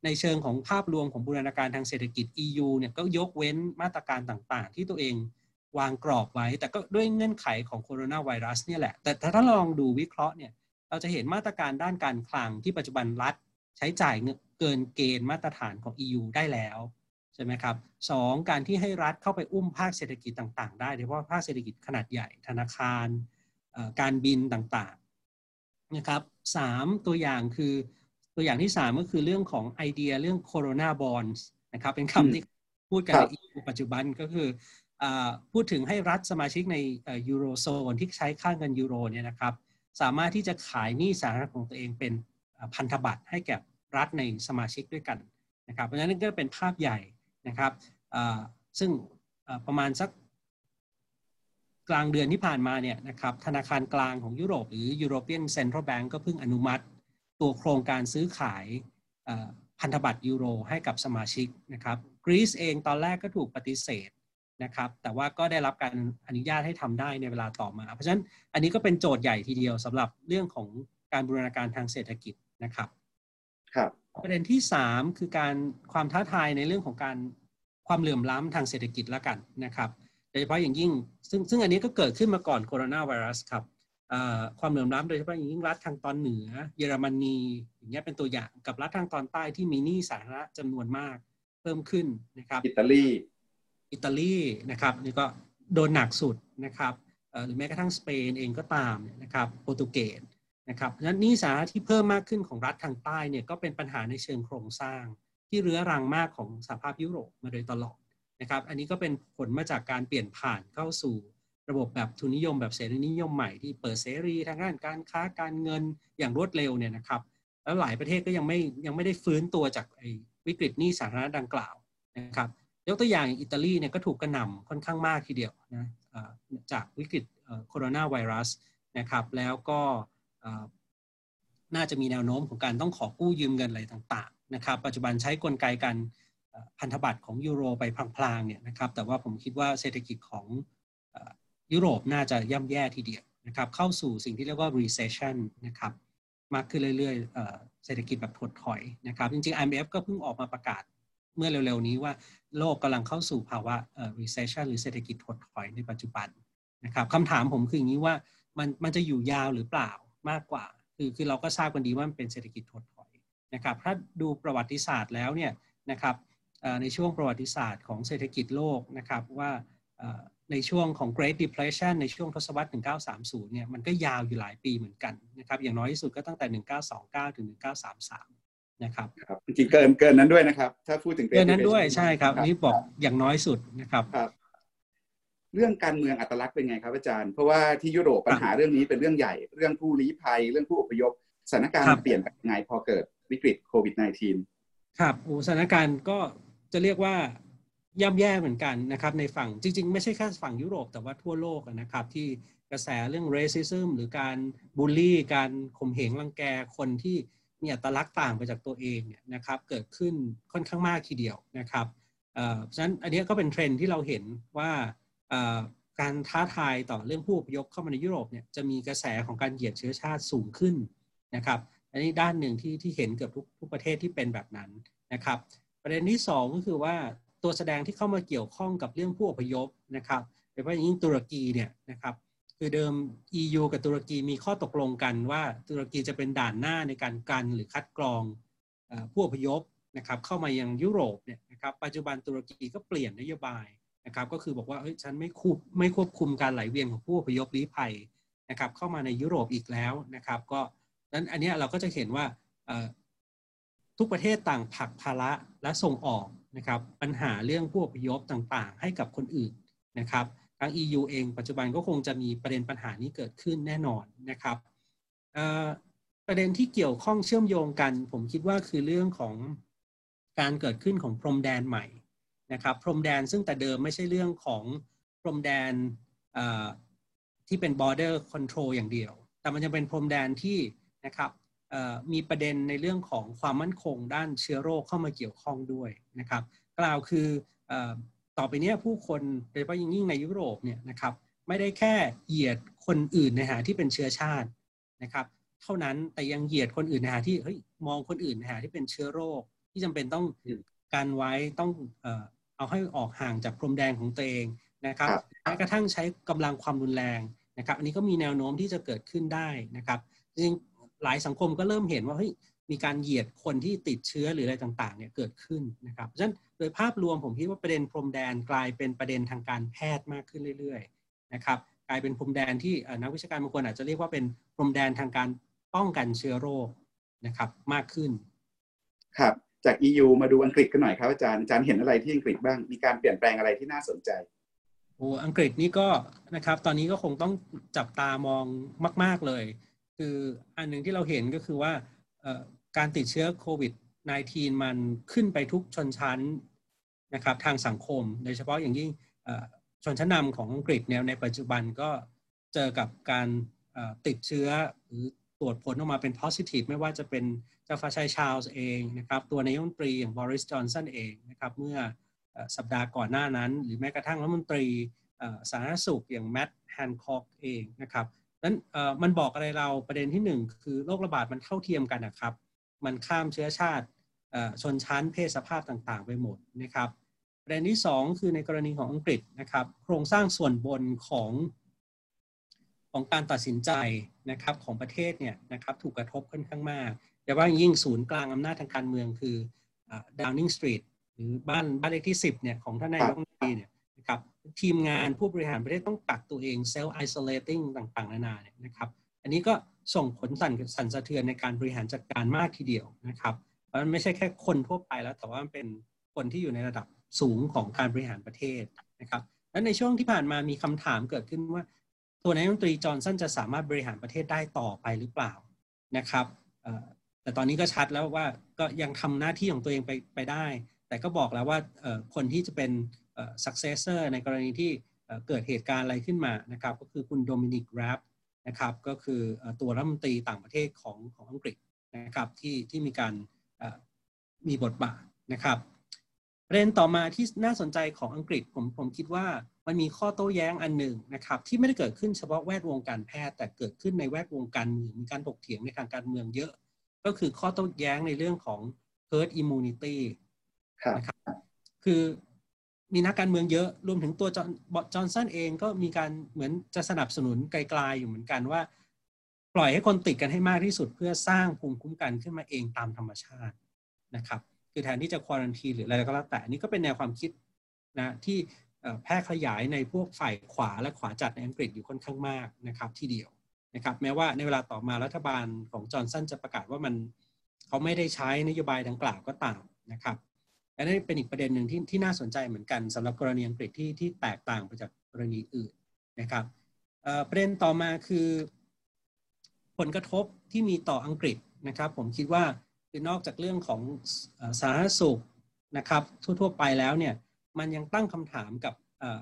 ในเชิงของภาพรวมของบูรณาการทางเศรษฐกิจ EU เนี่ยก็ยกเว้นมาตรการต่างๆ ที่ตัวเองวางกรอบไว้ แต่ก็ด้วยเงื่อนไขของโคโรนาไวรัสเนี่ยแหละ แต่ถ้าลองดูวิเคราะห์เนี่ยเราจะเห็นมาตรการด้านการคลังที่ปัจจุบันรัฐใช้จ่ายเกินเกณฑ์มาตรฐานของ EU ได้แล้ว ช่ไหมครับสองการที่ให้รัฐเข้าไปอุ้มภาคเศรษฐกิจต่าง ๆ ได้โดยเฉพาะภาคเศรษฐกิจขนาดใหญ่ ธนาคารการบินต่างๆนะครับสามตัวอย่างคือตัวอย่างที่สามก็คือเรื่องของไอเดียเรื่องโคโรนาบอลส์นะครับเป็นคำที่พูดกันในปัจจุบันก็คือพูดถึงให้รัฐสมาชิกในยูโรโซนที่ใช้ค่าเงินยูโรเนี่ยนะครับสามารถที่จะขายหนี้สาธารณะของตัวเองเป็นพันธบัตรให้แก่รัฐในสมาชิกด้วยกันนะครับเพราะฉะนั้นก็เป็นภาพใหญ่ นะครับซึ่งประมาณสักกลางเดือนที่ผ่านมาเนี่ยนะครับธนาคารกลางของยุโรปหรือ European Central Bank ก็เพิ่งอนุมัติ ตัวโครงการซื้อขายพันธบัตรยูโรให้กับสมาชิกนะครับกรีซเองตอนแรกก็ถูกปฏิเสธนะครับแต่ว่าก็ได้รับการอนุญาตให้ทำได้ในเวลาต่อมา เพราะฉะนั้นอันนี้ก็เป็นโจทย์ใหญ่ทีเดียวสำหรับเรื่องของการบูรณาการทางเศรษฐกิจนะครับครับประเด็นที่สามคือการความท้าทายในเรื่องของการ ความเหลื่อมล้ำทางเศรษฐกิจแล้วกันนะครับโดยเฉพาะอย่างยิ่งซึ่งซึ่งอันนี้ก็เกิดขึ้นมาก่อนโคโรนาไวรัสครับความเหลื่อมล้ำโดยเฉพาะอย่างยิ่งรัฐทางตอนเหนือ เยอรมนีอย่างเงี้ยเป็นตัวอย่างกับรัฐทางตอนใต้ที่มีหนี้สาธารณะจำนวนมากเพิ่มขึ้นนะครับอิตาลีอิตาลีนะครับนี่ก็โดนหนักสุดนะครับหรือแม้กระทั่งสเปนเองก็ตามนะครับโปรตุเกสนะครับนั้นนี้สาที่เพิ่มมากขึ้นของรัฐทางใต้เนี่ยก็เป็นปัญหาในเชิงโครงสร้าง ที่เรื้อรังมากของสหภาพยุโรปมาโดยตลอดนะครับ อันนี้ก็เป็นผลมาจากการเปลี่ยนผ่านเข้าสู่ระบบแบบทุนนิยมแบบเสรีนิยมใหม่ที่เปิดเสรีทางด้านการค้าการเงินอย่างรวดเร็วเนี่ยนะครับ แล้วหลายประเทศก็ยังไม่ยังไม่ได้ฟื้นตัวจากวิกฤตหนี้สาธารณะดังกล่าวนะครับยกตัวอย่างอิตาลีเนี่ยก็ถูกกระหน่ำค่อนข้างมากทีเดียวนะจากวิกฤตโคโรนาไวรัสนะครับ แล้วก็น่าจะมีแนวโน้มของการต้องขอกู้ยืมเงินอะไรต่าง นะครับปัจจุบันใช้กลไกการพันธบัตรของยูโรไปพลางๆเนี่ยนะครับแต่ว่าผมคิดว่าเศรษฐกิจของยุโรปน่าจะย่ำแย่ทีเดียวนะครับเข้าสู่สิ่งที่เรียกว่า recession นะครับมากขึ้นเรื่อยๆเศรษฐกิจแบบถดถอยนะครับจริงๆ IMF ก็เพิ่งออกมาประกาศเมื่อเร็วๆนี้ว่าโลกกำลังเข้าสู่ภาวะ recession หรือเศรษฐกิจถดถอยในปัจจุบันนะครับคำถามผมคืออย่างนี้ว่ามันมันจะอยู่ยาวหรือเปล่ามากกว่า คือคือเราก็ทราบกันดีว่ามันเป็นเศรษฐกิจถดถ นะครับถ้าดูประวัติศาสตร์แล้วเนี่ยนะครับในช่วงประวัติศาสตร์ของเศรษฐกิจโลกนะครับว่าในช่วงของ Great Depression ในช่วงทศวรรษ 1930 เนี่ยมันก็ยาวอยู่หลายปีเหมือนกันนะครับอย่างน้อยที่สุดก็ตั้งแต่ 1929 ถึง 1933 นะครับครับจริงเกินเกินนั้นด้วยนะครับ ถ้าพูดถึงเกินนั้นด้วยใช่ครับนี่บอกอย่างน้อยสุดนะครับครับเรื่องการเมืองอัตลักษณ์เป็นไงครับอาจารย์ เพราะว่าที่ยุโรปปัญหาเรื่องนี้เป็นเรื่องใหญ่ เรื่องผู้ลี้ภัย เรื่องผู้อพยพสถานการณ์เปลี่ยนไปยังไงพอเกิด วิกฤตโควิด -19 ครับสถานการณ์ก็จะเรียกว่าย่ำแย่เหมือนกันนะครับในฝั่งจริง ๆ ไม่ใช่แค่ฝั่งยุโรปแต่ว่าทั่วโลกนะครับ ที่กระแสเรื่อง racism หรือการบูลลี่ การข่มเหงรังแกคนที่มีอัตลักษณ์ต่างไปจากตัวเองเนี่ยนะครับเกิดขึ้นค่อนข้างมากทีเดียวนะครับเพราะฉะนั้นอันนี้ก็เป็นเทรนด์ที่เราเห็นว่าการท้าทายต่อเรื่องผู้อพยพเข้ามาในยุโรปเนี่ยจะมีกระแสของการเหยียดเชื้อชาติสูงขึ้นนะครับ นนี้ด้านหนึ่งที่ที่เห็นเกือบทุกทุกประเทศที่เป็นแบบนั้นนะครับ ประเด็นที่ 2 ก็คือว่าตัวแสดงที่เข้ามาเกี่ยวข้องกับเรื่องผู้อพยพนะครับโดยเฉพาะอย่างยิ่งตุรกีเนี่ยนะครับคือเดิม EU กับตุรกีมีข้อตกลงกันว่าตุรกีจะเป็นด่านหน้าในการกันหรือคัดกรองผู้อพยพนะครับเข้ามายังยุโรปเนี่ยนะครับปัจจุบันตุรกีก็เปลี่ยนนโยบายนะครับก็คือบอกว่าเฮ้ยฉันไม่ควบไม่ควบคุมการไหลเวียนของผู้อพยพลี้ภัยนะครับเข้ามาในยุโรปอีกแล้วนะครับก็ นั้นอันนี้เราก็จะเห็นว่าทุกประเทศต่างผลักภาระและส่งออกนะครับปัญหาเรื่องผู้อพยพต่างๆ ให้กับคนอื่นนะครับทาง EU เองปัจจุบันก็คงจะมีประเด็นปัญหานี้เกิดขึ้นแน่นอนนะครับประเด็นที่เกี่ยวข้องเชื่อมโยงกัน ผมคิดว่าคือเรื่องของการเกิดขึ้นของพรมแดนใหม่นะครับพรมแดนซึ่งแต่เดิมไม่ใช่เรื่องของพรมแดนที่เป็น border control อย่างเดียว แต่มันจะเป็นพรมแดนที่ นะครับมีประเด็นในเรื่องของความมั่นคงด้านเชื้อโรคเข้ามาเกี่ยวข้องด้วยนะครับ กล่าวคือต่อไปนี้ผู้คนโดยเฉพาะยิ่งในยุโรปเนี่ยนะครับไม่ได้แค่เหยียดคนอื่นในหาที่เป็นเชื้อชาตินะครับ เท่านั้นแต่ยังเหยียดคนอื่นในหาที่เฮ้ยมองคนอื่นในหาที่เป็นเชื้อโรค ที่จำเป็นต้องการไว้ต้องเอาให้ออกห่างจากพรมแดงของตัวเองนะครับแม้กระทั่งใช้กำลังความรุนแรงนะครับ อันนี้ก็มีแนวโน้มที่จะเกิดขึ้นได้นะครับจริง หลายสังคมก็เริ่มเห็นว่าเฮ้ยมีการเหยียดคนที่ติดเชื้อหรืออะไรต่างๆเนี่ยเกิดขึ้นนะครับเพราะฉะนั้นโดยภาพรวมผมคิดว่าประเด็นพรมแดนกลายเป็นประเด็นทางการแพทย์มากขึ้นเรื่อยๆนะครับกลายเป็นพรมแดนที่นักวิชาการบางคนอาจจะเรียกว่าเป็นพรมแดนทางการป้องกันเชื้อโรคนะครับมากขึ้น ครับ จาก EU มาดูอังกฤษกันหน่อยครับอาจารย์อาจารย์เห็นอะไรที่อังกฤษบ้างมีการเปลี่ยนแปลงอะไรที่น่าสนใจโอ้อังกฤษนี่ก็นะครับตอนนี้ก็คงต้องจับตามองมาก ๆเลย คืออันหนึ่งที่เราเห็นก็คือว่าการติดเชื้อโควิด -19 มันขึ้นไปทุกชนชั้นนะครับทางสังคม โดยเฉพาะอย่างยิ่งชนชั้นนำของอังกฤษเนี่ยในปัจจุบันก็เจอกับการติดเชื้อหรือตรวจผลออกมาเป็น positive ไม่ว่าจะเป็นเจ้าฟ้าชายชาลส์เองนะครับ ตัวนายกรัฐมนตรีอย่างบริสจอนสันเองนะครับ เมื่อสัปดาห์ก่อนหน้านั้น หรือแม้กระทั่งรัฐมนตรีสาธารณสุขอย่างแมตต์แฮนคอกเองนะครับ นั้นมันบอกอะไรเราประเด็นที่หนึ่งคือโรคระบาดมันเท่าเทียมกันนะครับ มันข้ามเชื้อชาติชนชั้นเพศสภาพต่างๆ ไปหมดนะครับประเด็นที่สองคือในกรณีของอังกฤษนะครับ โครงสร้างส่วนบนของของการตัดสินใจนะครับของประเทศเนี่ยนะครับถูกกระทบค่อนข้างมาก แต่ว่ายิ่งศูนย์กลางอำนาจทางการเมืองคือดาวนิงสตรีทหรือบ้านบ้านเลขที่ 10เนี่ยของท่านนายกรัฐมนตรีเนี่ยนะครับ ทีมงานผู้บริหารประเทศต้องกักตัวเอง self-isolating ต่างๆ นานาเนี่ยนะครับอันนี้ก็ส่งผลสั่นสั่นสะเทือนในการบริหารจัดการมากทีเดียวนะครับ เพราะมันไม่ใช่แค่คนทั่วไปแล้ว แต่ว่ามันเป็นคนที่อยู่ในระดับสูงของการบริหารประเทศนะครับและในช่วงที่ผ่านมามีคำถามเกิดขึ้นว่า ตัวนายกรัฐมนตรีจอห์นสันจะสามารถบริหารประเทศได้ต่อไปหรือเปล่านะครับแต่ตอนนี้ก็ชัดแล้วว่าก็ยังทำหน้าที่ของตัวเองไปไปได้ แต่ก็บอกแล้วว่าคนที่จะเป็น successor ในกรณีที่เกิดเหตุการณ์อะไรขึ้นมานะครับก็คือคุณโดมินิกแรปนะครับก็คือตัวรัฐมนตรีต่างประเทศของของอังกฤษนะครับที่ที่มีการมีบทบาทนะครับประเด็นต่อมาที่น่าสนใจของอังกฤษผมผมคิดว่ามันมีข้อโต้แย้งอันหนึ่งนะครับที่ไม่ได้เกิดขึ้นเฉพาะแวดวงการแพทย์ แต่เกิดขึ้นในแวดวงการเมืองมีการถกเถียงในทางการเมืองเยอะ ก็คือข้อโต้แย้งในเรื่องของ herd immunity นะครับคือ มีนักการเมืองเยอะรวมถึงตัวจอห์นสันเองก็มีการเหมือนจะสนับสนุนไกลๆอยู่เหมือนกันว่า ปล่อยให้คนติดกันให้มากที่สุดเพื่อสร้างภูมิคุ้มกันขึ้นมาเองตามธรรมชาตินะครับคือแทนที่จะควอนทีหรืออะไรก็แล้วแต่นี่ก็เป็นแนวความคิดนะที่แพร่ขยายในพวกฝ่ายขวาและขวาจัดในอังกฤษอยู่ค่อนข้างมากนะครับที่เดียวนะครับแม้ว่าในเวลาต่อมารัฐบาลของจอร์นสันจะประกาศว่ามันเขาไม่ได้ใช้นโยบายดังกล่าวก็ตามนะครับ อันนี้เป็นอีกประเด็นหนึ่งที่ที่น่าสนใจเหมือนกันสำหรับกรณีอังกฤษที่ที่แตกต่างไปจากกรณีอื่นนะครับประเด็นต่อมาคือ ผลกระทบที่มีต่ออังกฤษนะครับ ผมคิดว่าคือนอกจากเรื่องของสาธารณสุขนะครับ ทั่วๆไปแล้วเนี่ยมันยังตั้งคำถามกับ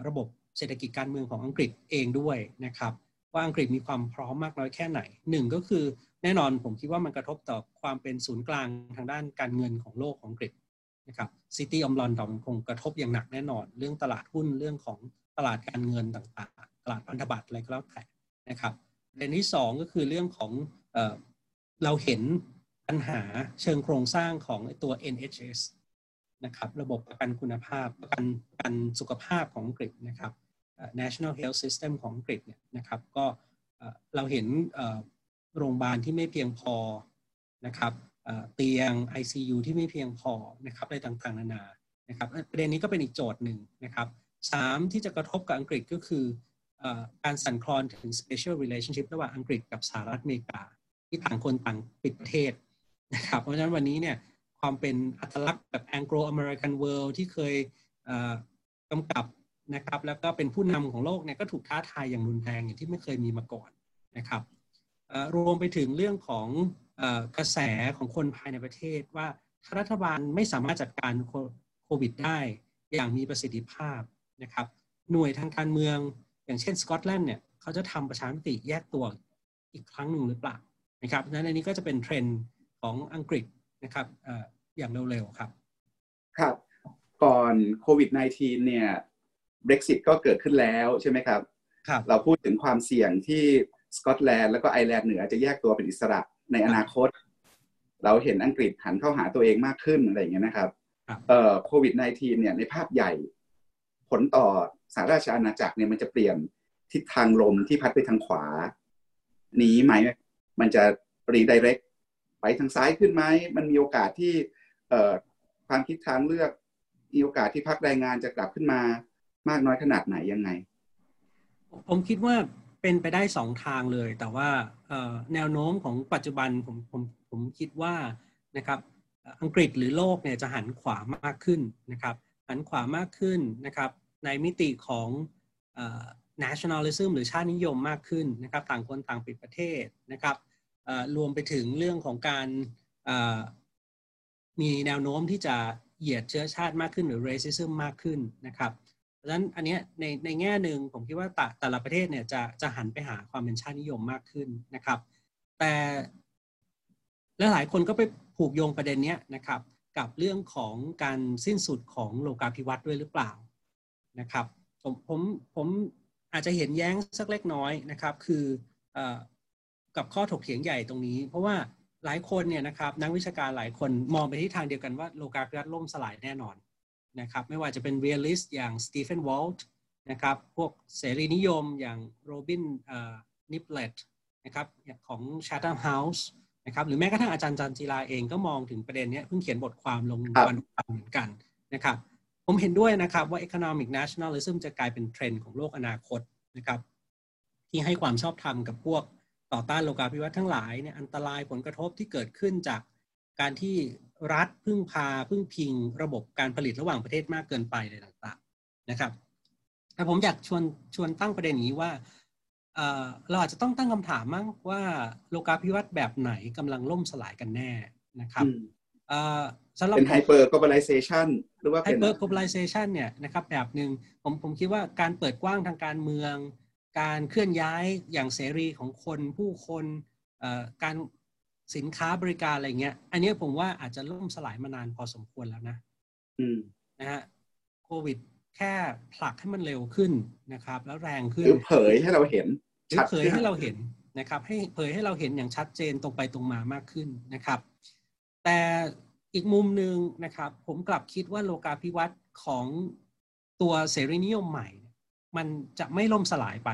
ระบบเศรษฐกิจการเมืองของอังกฤษเองด้วยนะครับ ว่าอังกฤษมีความพร้อมมากน้อยแค่ไหนหนึ่งก็คือแน่นอนผมคิดว่ามันกระทบต่อความเป็นศูนย์กลางทางด้านการเงินของโลกของอังกฤษ นะครับซิตี้ออมลอนดอนคงกระทบอย่างหนักแน่นอน เรื่องตลาดหุ้นเรื่องของตลาดการเงินต่างๆ ตลาดพันธบัตรอะไรก็แล้วแต่นะครับประเด็นที่ 2 ก็คือเรื่องของเออเราเห็นปัญหาเชิงโครงสร้างของตัว NHS นะครับระบบประกันคุณภาพประกันประกันสุขภาพของอังกฤษนะครับ National Health System ของอังกฤษเนี่ยนะครับก็เราเห็นโรงพยาบาลที่ไม่เพียงพอนะครับ เตียง ICU ที่ไม่เพียงพอนะครับอะไรต่างๆนานานะครับประเด็นนี้ก็เป็นอีกโจทย์หนึ่งนะครับสามที่จะกระทบกับอังกฤษก็คือการสั่นคลอนถึง special relationship ระหว่างอังกฤษกับสหรัฐอเมริกา ที่ต่างคนต่างปิดประเทศนะครับเพราะฉะนั้นวันนี้เนี่ยความเป็นอัตลักษณ์แบบ Anglo American World ที่เคยกำกับนะครับแล้วก็เป็นผู้นำของโลกเนี่ยก็ถูกท้าทายอย่างรุนแรงอย่างที่ไม่เคยมีมาก่อนนะครับรวมไปถึงเรื่องของ กระแสของคนภายในประเทศว่าถ้ารัฐบาลไม่สามารถจัดการโควิดได้อย่างมีประสิทธิภาพนะครับหน่วยทางการเมืองอย่างเช่นสกอตแลนด์เนี่ยเขาจะทำประชามติแยกตัวอีกครั้งหนึ่งหรือเปล่านะครับนั้นอันนี้ก็จะเป็นเทรนด์ของอังกฤษนะครับอย่างเร็วๆครับ ครับ ก่อนโควิด -19 เนี่ย Brexit ก็เกิดขึ้นแล้วใช่ไหมครับครับ เราพูดถึงความเสี่ยงที่สกอตแลนด์แล้วก็ไอร์แลนด์เหนือจะแยกตัวเป็นอิสระ ในอนาคต เราเห็นอังกฤษหันเข้าหาตัวเองมากขึ้นอะไรอย่างเงี้ยนะครับเอ่อโควิด -19 เนี่ยในภาพใหญ่ ผลต่อสหราชอาณาจักรเนี่ยมันจะเปลี่ยนทิศทางลมที่พัดไปทางขวา นี้ไหมมันจะรีไดเรกไปทางซ้ายขึ้นไหมมันมีโอกาสที่เอ่อความคิดทางเลือกมีโอกาสที่พักแรงงานจะกลับขึ้นมามากน้อยขนาดไหนยังไง ผมคิดว่าเป็นไปได้สองทางเลย แต่ว่า แนวโน้มของปัจจุบันผมผมผมคิดว่านะครับอังกฤษหรือโลกเนี่ยจะหันขวามากขึ้นนะครับหันขวามากขึ้นนะครับในมิติของ nationalism หรือชาตินิยมมากขึ้นนะครับต่างคนต่างปิดประเทศนะครับรวมไปถึงเรื่องของการมีแนวโน้มที่จะเหยียดเชื้อชาติมากขึ้นหรือ racism มากขึ้นนะครับ ดังนั้นอันนี้ในในแง่หนึ่งผมคิดว่าแต่แต่ละประเทศเนี่ยจะจะหันไปหาความเป็นชาตินิยมมากขึ้นนะครับ แต่และหลายคนก็ไปผูกโยงประเด็นนี้นะครับ กับเรื่องของการสิ้นสุดของโลกาภิวัตน์ด้วยหรือเปล่านะครับผมผมผมอาจจะเห็นแย้งสักเล็กน้อยนะครับ คืออกับข้อถกเถียงใหญ่ตรงนี้ เพราะว่าหลายคนเนี่ยนะครับนักวิชาการหลายคนมองไปที่ทางเดียวกันว่าโลกาภิวัตน์ล่มสลายแน่นอน นะครับไม่ว่าจะเป็น realist อย่างสตีเฟนวอลต์นะครับพวกเสรีนิยมอย่างโรบินนิบเล็ตต์นะครับของ Chatham House นะครับหรือแม้กระทั่งอาจารย์จันจิราเองก็มองถึงประเด็นนี้เพิ่งเขียนบทความลงวันเหมือนกันนะครับผมเห็นด้วยนะครับว่า economic nationalism จะกลายเป็นเทรนด์ของโลกอนาคตนะครับที่ให้ความชอบธรรมกับพวกต่อต้านโลกาภิวัตน์ทั้งหลายเนี่ยอันตรายผลกระทบที่เกิดขึ้นจากการที่ รัฐพึ่งพาพึ่งพิงระบบการผลิตระหว่างประเทศมากเกินไปอะไรต่างๆนะครับแต่ผมอยากชวนชวนตั้งประเด็นนี้ว่าเราอาจจะต้องตั้งคำถามมั้งว่าโลกาภิวัตน์แบบไหนกำลังล่มสลายกันแน่นะครับสำหรับเป็น hyper-globalization หรือว่า hyper-globalization เนี่ยนะครับแบบหนึ่งผมผมคิดว่าการเปิดกว้างทางการเมือง การเคลื่อนย้ายอย่างเสรีของคนผู้คนการ สินค้าบริการอะไรเงี้ย อันนี้ผมว่าอาจจะล่มสลายมานานพอสมควรแล้วนะอืมนะฮะโควิดแค่ผลักให้มันเร็วขึ้นนะครับ แล้วแรงขึ้นหรือเผยให้เราเห็นเผยให้เราเห็นนะครับ ให้เผยให้เราเห็นอย่างชัดเจนตรงไปตรงมามากขึ้นนะครับ แต่อีกมุมหนึ่งนะครับ ผมกลับคิดว่าโลกาภิวัตน์ของตัวเสรีนิยมใหม่ มันจะไม่ล่มสลายไป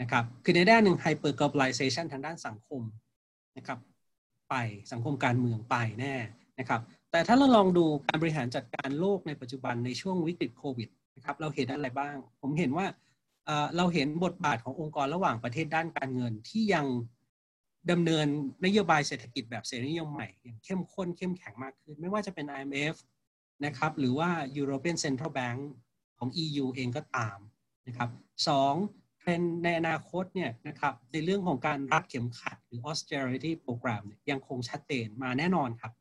นะครับ คือในด้านหนึ่ง hyper globalization ทางด้านสังคม นะครับไปสังคมการเมืองไปแน่นะครับแต่ถ้าเราลองดูการบริหารจัดการโลกในปัจจุบันในช่วงวิกฤตโควิดนะครับเราเห็นอะไรบ้าง ผมเห็นว่าเราเห็นบทบาทขององค์กรระหว่างประเทศด้านการเงินที่ยังดำเนินนโยบายเศรษฐกิจแบบเสรีนิยมใหม่อย่างเข้มข้นเข้มแข็งมากขึ้น ไม่ว่าจะเป็น IMF นะครับหรือว่า European Central Bank ของ EU เองก็ตามนะครับสอง เทรนในอนาคตเนี่ยนะครับในเรื่องของการรัดเข็มขัดหรือ austerity program เนี่ยยังคงชัดเจนมาแน่นอนครับ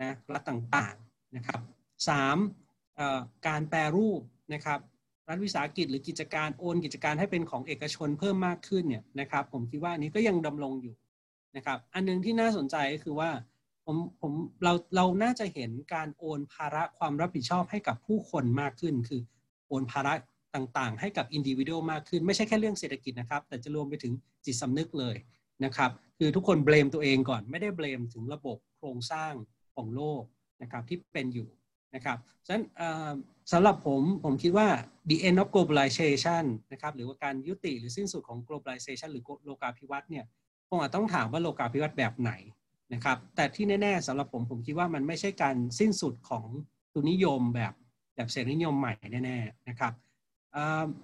นะรัฐต่างๆนะครับสามการแปรรูปนะครับรัฐวิสาหกิจหรือกิจการโอนกิจการให้เป็นของเอกชนเพิ่มมากขึ้นเนี่ยนะครับ ผมคิดว่านี้ก็ยังดำรงอยู่นะครับ อันนึงที่น่าสนใจก็คือว่าผมผมเราเราน่าจะเห็นการโอนภาระความรับผิดชอบให้กับผู้คนมากขึ้น คือโอนภาระ ต่างๆ ให้กับอินดิวิเดลมากขึ้น ไม่ใช่แค่เรื่องเศรษฐกิจนะครับ แต่จะรวมไปถึงจิตสำนึกเลยนะครับ คือทุกคนเบลมตัวเองก่อน ไม่ได้เบลมถึงระบบโครงสร้างของโลกนะครับที่เป็นอยู่นะครับฉะนั้นสำหรับผมผมคิดว่า the end of globalization นะครับหรือว่าการยุติหรือสิ้นสุดของ globalization หรือโลกาภิวัตน์เนี่ยคงอาจต้องถามว่าโลกาภิวัตน์แบบไหนนะครับแต่ที่แน่ๆสำหรับผมผมคิดว่ามันไม่ใช่การสิ้นสุดของตุนิยมแบบแบบเสรีนิยมใหม่แน่ๆนะครับ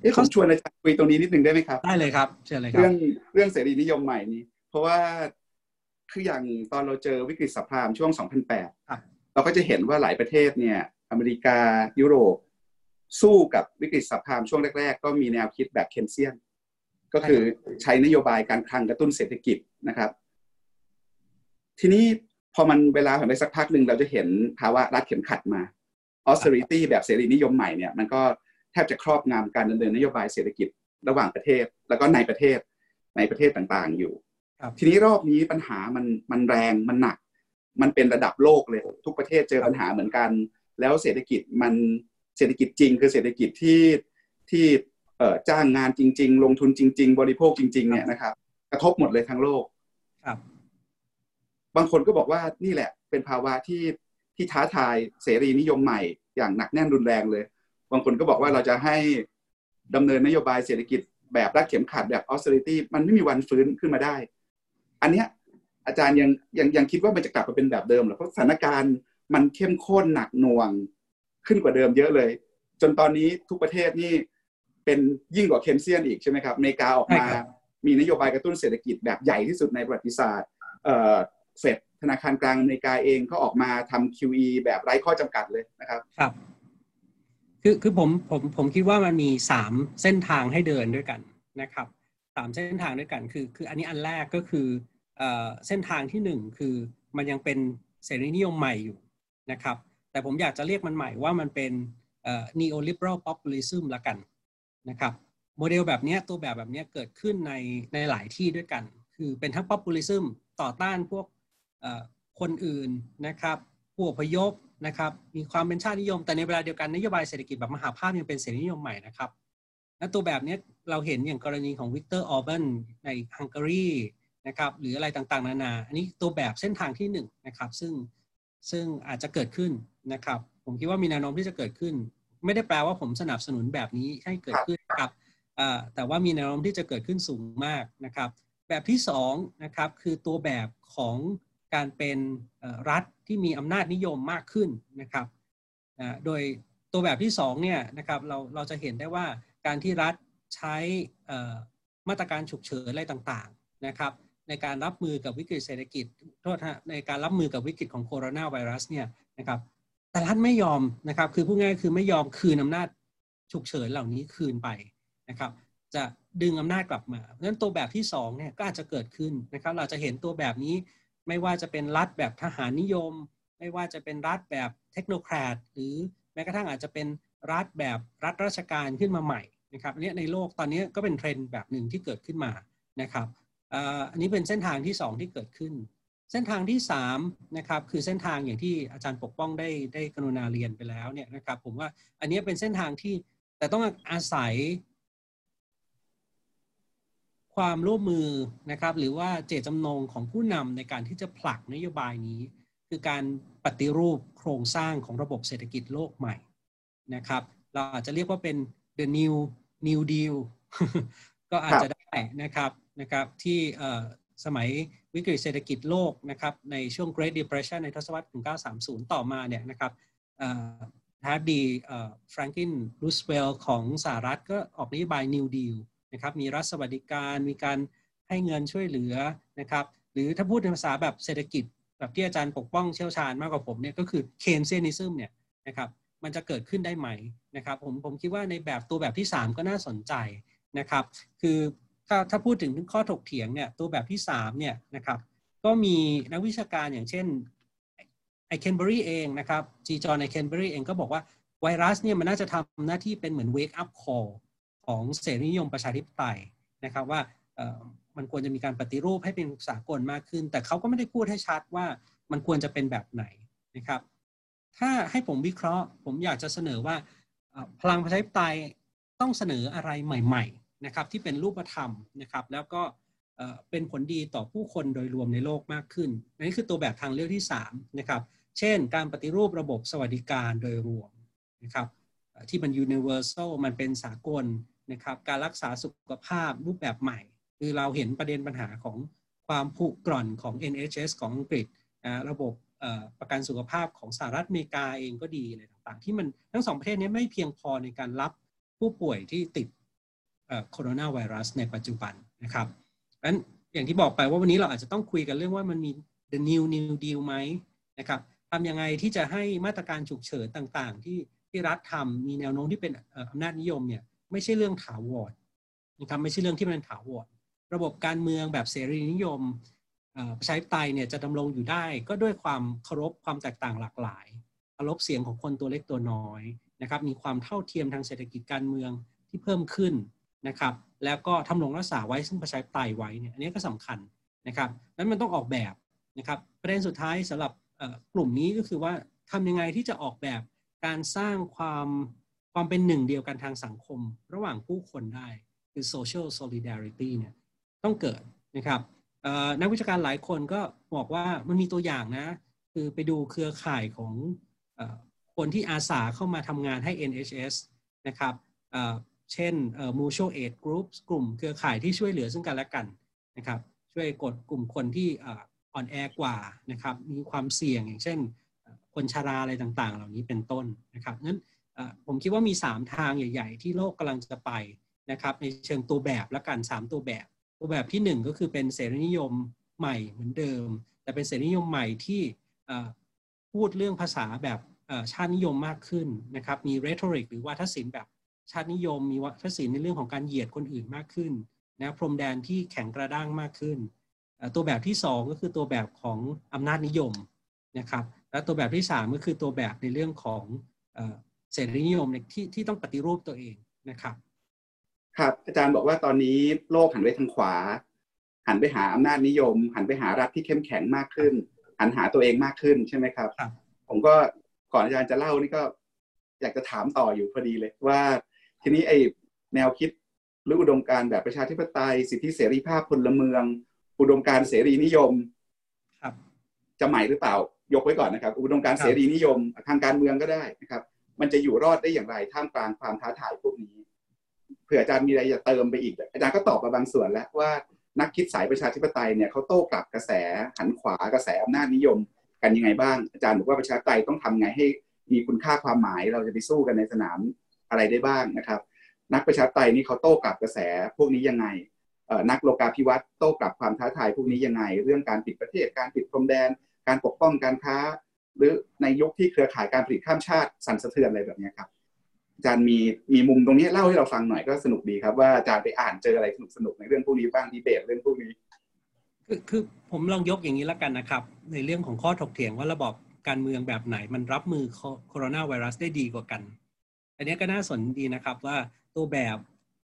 เอ๊ะผมชวนอาจารย์คุยตรงนี้นิดนึงได้ไหมครับ ได้เลยครับเชิญเลยครับ เรื่องเรื่องเสรีนิยมใหม่นี้ เพราะว่าคืออย่างตอนเราเจอวิกฤตสัพพามช่วง 2008 เราก็จะเห็นว่าหลายประเทศเนี่ย อเมริกายุโรป สู้กับวิกฤตสัพพามช่วงแรก ๆ ก็มีแนวคิดแบบเคนเซียน ก็คือใช้นโยบายการคลังกระตุ้นเศรษฐกิจนะครับ ทีนี้พอมันเวลาผ่านไปสักพักหนึ่งเราจะเห็นภาวะรัดเข็มขัดมา austerity แบบเสรีนิยมใหม่เนี่ยมันก็ แทบจะครอบงำการดำเนินนโยบายเศรษฐกิจระหว่างประเทศ แล้วก็ในประเทศในประเทศต่างๆอยู่ ทีนี้รอบนี้ปัญหามันมันแรงมันหนัก มันเป็นระดับโลกเลย ทุกประเทศเจอปัญหาเหมือนกัน แล้วเศรษฐกิจมันเศรษฐกิจจริง คือเศรษฐกิจที่ที่เอ่อจ้างงานจริง ๆ ลงทุนจริง ๆ บริโภคจริง ๆ เนี่ยนะครับ กระทบหมดเลยทั้งโลกครับ บางคนก็บอกว่านี่แหละ เป็นภาวะที่ที่ท้าทายเสรีนิยมใหม่อย่างหนักแน่นรุนแรงเลย บางคนก็บอกว่าเราจะให้ดำเนินนโยบายเศรษฐกิจแบบรัดเข็มขัดแบบ austerity มันไม่มีวันฟื้นขึ้นมาได้ อันเนี้ยอาจารย์ยังยังยังคิดว่ามันจะกลับมาเป็นแบบเดิมหรอเพราะสถานการณ์มันเข้มข้นหนักหน่วงขึ้นกว่าเดิมเยอะเลย จนตอนนี้ทุกประเทศนี่เป็นยิ่งกว่าเคนเซียนอีกใช่ไหมครับอเมริกาออกมา มีนโยบายกระตุ้นเศรษฐกิจแบบใหญ่ที่สุดในประวัติศาสตร์เเฟดธนาคารกลางอเมริกาเองก็ออกมาทำ QE แบบไร้ข้อจำกัดเลยนะครับ คือคือผมผมผมคิดว่ามันมีสามเส้นทางให้เดินด้วยกันนะครับสามเส้นทางด้วยกันคือคืออันนี้อันแรกก็คือเอ่อเส้นทางที่หนึ่งคือมันยังเป็นเสรีนิยมใหม่อยู่นะครับแต่ผมอยากจะเรียกมันใหม่ว่ามันเป็นเอ่อ neoliberal populism ละกันนะครับโมเดลแบบนี้ตัวแบบแบบนี้เกิดขึ้นในในหลายที่ด้วยกัน คือเป็นทั้ง populism ต่อต้านพวกคนอื่นนะครับผู้อพยพ นะครับมีความเป็นชาตินิยม แต่ในเวลาเดียวกันนโยบายเศรษฐกิจแบบมหภาคยังเป็นเสรีนิยมใหม่นะครับและตัวแบบนี้เราเห็นอย่างกรณีของวิกเตอร์ออร์บานในฮังการีนะครับหรืออะไรต่างๆ นานา อันนี้ตัวแบบเส้นทางที่1นนะครับซึ่งซึ่งอาจจะเกิดขึ้นนะครับ ผมคิดว่ามีแนวโน้มที่จะเกิดขึ้น ไม่ได้แปลว่าผมสนับสนุนแบบนี้ให้เกิดขึ้นครับแต่ว่ามีแนวโน้มที่จะเกิดขึ้นสูงมากนะครับ แบบที่2นะครับคือตัวแบบของ การเป็นรัฐที่มีอำนาจนิยมมากขึ้นนะครับโดยตัวแบบที่2เนี่ยนะครับเราเราจะเห็นได้ว่าการที่รัฐใช้มาตรการฉุกเฉินอะไรต่างๆนะครับในการรับมือกับวิกฤตเศรษฐกิจโทษฮะในการรับมือกับวิกฤตของโคโรนาไวรัสเนี่ยนะครับแต่รัฐไม่ยอมนะครับคือพูดง่ายคือไม่ยอมคืนอำนาจฉุกเฉินเหล่านี้คืนไปนะครับจะดึงอำนาจกลับมาเพราะฉะนั้นตัวแบบที่2เนี่ยก็อาจจะเกิดขึ้นนะครับเราจะเห็นตัวแบบนี้ ไม่ว่าจะเป็นรัฐแบบทหารนิยม ไม่ว่าจะเป็นรัฐแบบเทคโนแครดหรือแม้กระทั่งอาจจะเป็นรัฐแบบรัฐราชการขึ้นมาใหม่นะครับอันนี้ในโลกตอนนี้ก็เป็นเทรนด์แบบหนึ่งที่เกิดขึ้นมานะครับอันนี้เป็นเส้นทางที่ 2 ที่เกิดขึ้น เส้นทางที่3นะครับคือเส้นทางอย่างที่อาจารย์ปกป้องได้ได้กรุณาเรียนไปแล้วเนี่ยนะครับผมว่าอันนี้เป็นเส้นทางที่แต่ต้องอาศัย ความร่วมมือนะครับ หรือว่าเจตจำนงของผู้นำในการที่จะผลักนโยบายนี้ คือการปฏิรูปโครงสร้างของระบบเศรษฐกิจโลกใหม่นะครับ เราอาจจะเรียกว่าเป็น the new new deal ก็อาจจะได้นะครับนะครับที่สมัยวิกฤตเศรษฐกิจโลกนะครับในช่วง Great Depression ในทศวรรษ 1930 ต่อมาเนี่ยนะครับประธานาธิบดีแฟรงกลินรูสเวลต์ของสหรัฐก็ออกนโยบาย New Deal นะครับมีรัฐสวัสดิการมีการให้เงินช่วยเหลือนะครับหรือถ้าพูดในภาษาแบบเศรษฐกิจ แบบที่อาจารย์ปกป้องเชี่ยวชาญมากกว่าผมเนี่ยก็คือ Keynesianism เนี่ยนะครับมันจะเกิดขึ้นได้ไหมนะครับผมผมคิดว่าในแบบตัวแบบที่ 3 ก็น่าสนใจนะครับคือถ้าถ้าพูดถึงข้อถกเถียงเนี่ยตัวแบบที่3เนี่ยนะครับก็มีนักวิชาการอย่างเช่นไอเคนเบอรี่เองนะครับจีจอนไอเคนเบอรี่เองก็บอกว่าไวรัสเนี่ยมันน่าจะทำหน้าที่เป็นเหมือนเวกอัพคอล ของเสรีนิยมประชาธิปไตยนะครับว่ามันควรจะมีการปฏิรูปให้เป็นสากลมากขึ้น แต่เขาก็ไม่ได้พูดให้ชัดว่ามันควรจะเป็นแบบไหนนะครับ ถ้าให้ผมวิเคราะห์ ผมอยากจะเสนอว่าพลังประชาธิปไตยต้องเสนออะไรใหม่ ๆนะครับ ที่เป็นรูปธรรมนะครับ แล้วก็เป็นผลดีต่อผู้คนโดยรวมในโลกมากขึ้นนี่คือตัวแบบทางเลือกที่3นะครับเช่น การปฏิรูประบบสวัสดิการโดยรวมนะครับที่มัน universal มันเป็นสากล นะครับการรักษาสุขภาพรูปแบบใหม่ คือเราเห็นประเด็นปัญหาของความผุกร่อนของ NHS ของอังกฤษระบบประกันสุขภาพของสหรัฐอเมริกาเองก็ดีอะไรต่างๆ ที่มันทั้งสองประเทศนี้ไม่เพียงพอในการรับผู้ป่วยที่ติดโคโรนาไวรัสในปัจจุบันนะครับนั้นอย่างที่บอกไปว่าวันนี้เราอาจจะต้องคุยกันเรื่องว่ามันมี the new new deal ไหมนะครับทำยังไงที่จะให้มาตรการฉุกเฉินต่างๆ ที่ที่รัฐทำมีแนวโน้มที่เป็นอำนาจนิยมเนี่ย ไม่ใช่เรื่องถาวรนะครับไม่ใช่เรื่องที่มันถาวรระบบการเมืองแบบเสรีนิยมประชาธิปไตยเนี่ยจะดำรงอยู่ได้ก็ด้วยความเคารพความแตกต่างหลากหลายเคารพเสียงของคนตัวเล็กตัวน้อยนะครับ มีความเท่าเทียมทางเศรษฐกิจการเมืองที่เพิ่มขึ้นนะครับ แล้วก็ทำรงรักษาไว้ซึ่งประชาธิปไตยไว้เนี่ยอันนี้ก็สำคัญนะครับนั้นมันต้องออกแบบนะครับ ประเด็นสุดท้ายสำหรับกลุ่มนี้ก็คือว่าทำยังไงที่จะออกแบบการสร้างความ ความเป็นหนึ่งเดียวกันทางสังคมระหว่างผู้คนได้คือ social solidarity เนี่ยต้องเกิดนะครับนักวิชาการหลายคนก็บอกว่ามันมีตัวอย่างนะ คือไปดูเครือข่ายของคนที่อาสาเข้ามาทำงานให้ NHS นะครับเช่น mutual aid groups กลุ่มเครือข่ายที่ช่วยเหลือซึ่งกันและกันนะครับช่วยกดกลุ่มคนที่อ่อนแอกว่านะครับมีความเสี่ยงอย่างเช่น คนชาราอะไรต่างๆ เหล่านี้เป็นต้นนะครับนั้น ผมคิดว่ามี 3 ทางใหญ่ ๆ ที่โลกกำลังจะไปนะครับในเชิงตัวแบบและกัน 3 ตัวแบบ ตัวแบบที่ 1 ก็คือเป็นเสรีนิยมใหม่เหมือนเดิม แต่เป็นเสรีนิยมใหม่ที่พูดเรื่องภาษาแบบชาตินิยมมากขึ้นนะครับมีเรทอริกหรือวาทศิลป์แบบชาตินิยม มีวัฒศิลป์ในเรื่องของการเหยียดคนอื่นมากขึ้นนะพรมแดนที่แข็งกระด้างมากขึ้น ตัวแบบที่ 2 ก็คือตัวแบบของอำนาจนิยมนะครับและตัวแบบที่ 3 ก็คือตัวแบบในเรื่องของ เสรีนิยมที่ที่ต้องปฏิรูปตัวเองนะครับครับ อาจารย์บอกว่าตอนนี้โลกหันไปทางขวา หันไปหาอำนาจนิยม หันไปหารัฐที่เข้มแข็งมากขึ้น หันหาตัวเองมากขึ้นใช่ไหมครับ ผมก็ก่อนอาจารย์จะเล่านี่ก็ อยากจะถามต่ออยู่พอดีเลยว่า ทีนี้ไอแนวคิดหรืออุดมการแบบประชาธิปไตย สิทธิเสรีภาพพลเมือง อุดมการเสรีนิยม ครับ จะใหม่หรือเปล่ายกไว้ก่อนนะครับ อุดมการเสรีนิยมทางการเมืองก็ได้นะครับ มันจะอยู่รอดได้อย่างไรท่ามกลางความท้าทายพวกนี้ เผื่ออาจารย์มีอะไรจะเติมไปอีก อาจารย์ก็ตอบมาบางส่วนแล้วว่านักคิดสายประชาธิปไตยเนี่ยเขาโต้กลับกระแสหันขวากระแสอำนาจนิยม กันยังไงบ้าง อาจารย์บอกว่าประชาธิปไตยต้องทำไงให้มีคุณค่าความหมายเราจะไปสู้กันในสนามอะไรได้บ้างนะครับ นักประชาธิปไตยนี่เขาโต้กลับกระแสพวกนี้ยังไงนักโลกาภิวัตน์โต้กลับความท้าทายพวกนี้ยังไง เรื่องการปิดประเทศการปิดพรมแดน การปกป้องการค้า หรือในยุคที่เครือข่ายการผลิตข้ามชาติสั่นสะเทือนอะไรแบบนี้ครับอาจารย์มีมีมุมตรงนี้เล่าให้เราฟังหน่อยก็สนุกดีครับ ว่าอาจารย์ไปอ่านเจออะไรสนุกสนุกในเรื่องพวกนี้บ้างดีเบตเรื่องพวกนี้คือคือผมลองยกอย่างนี้แล้วกันนะครับ ในเรื่องของข้อถกเถียงว่าระบบการเมืองแบบไหนมันรับมือโคโรนาไวรัสได้ดีกว่ากัน อันนี้ก็น่าสนดีนะครับว่าตัวแบบ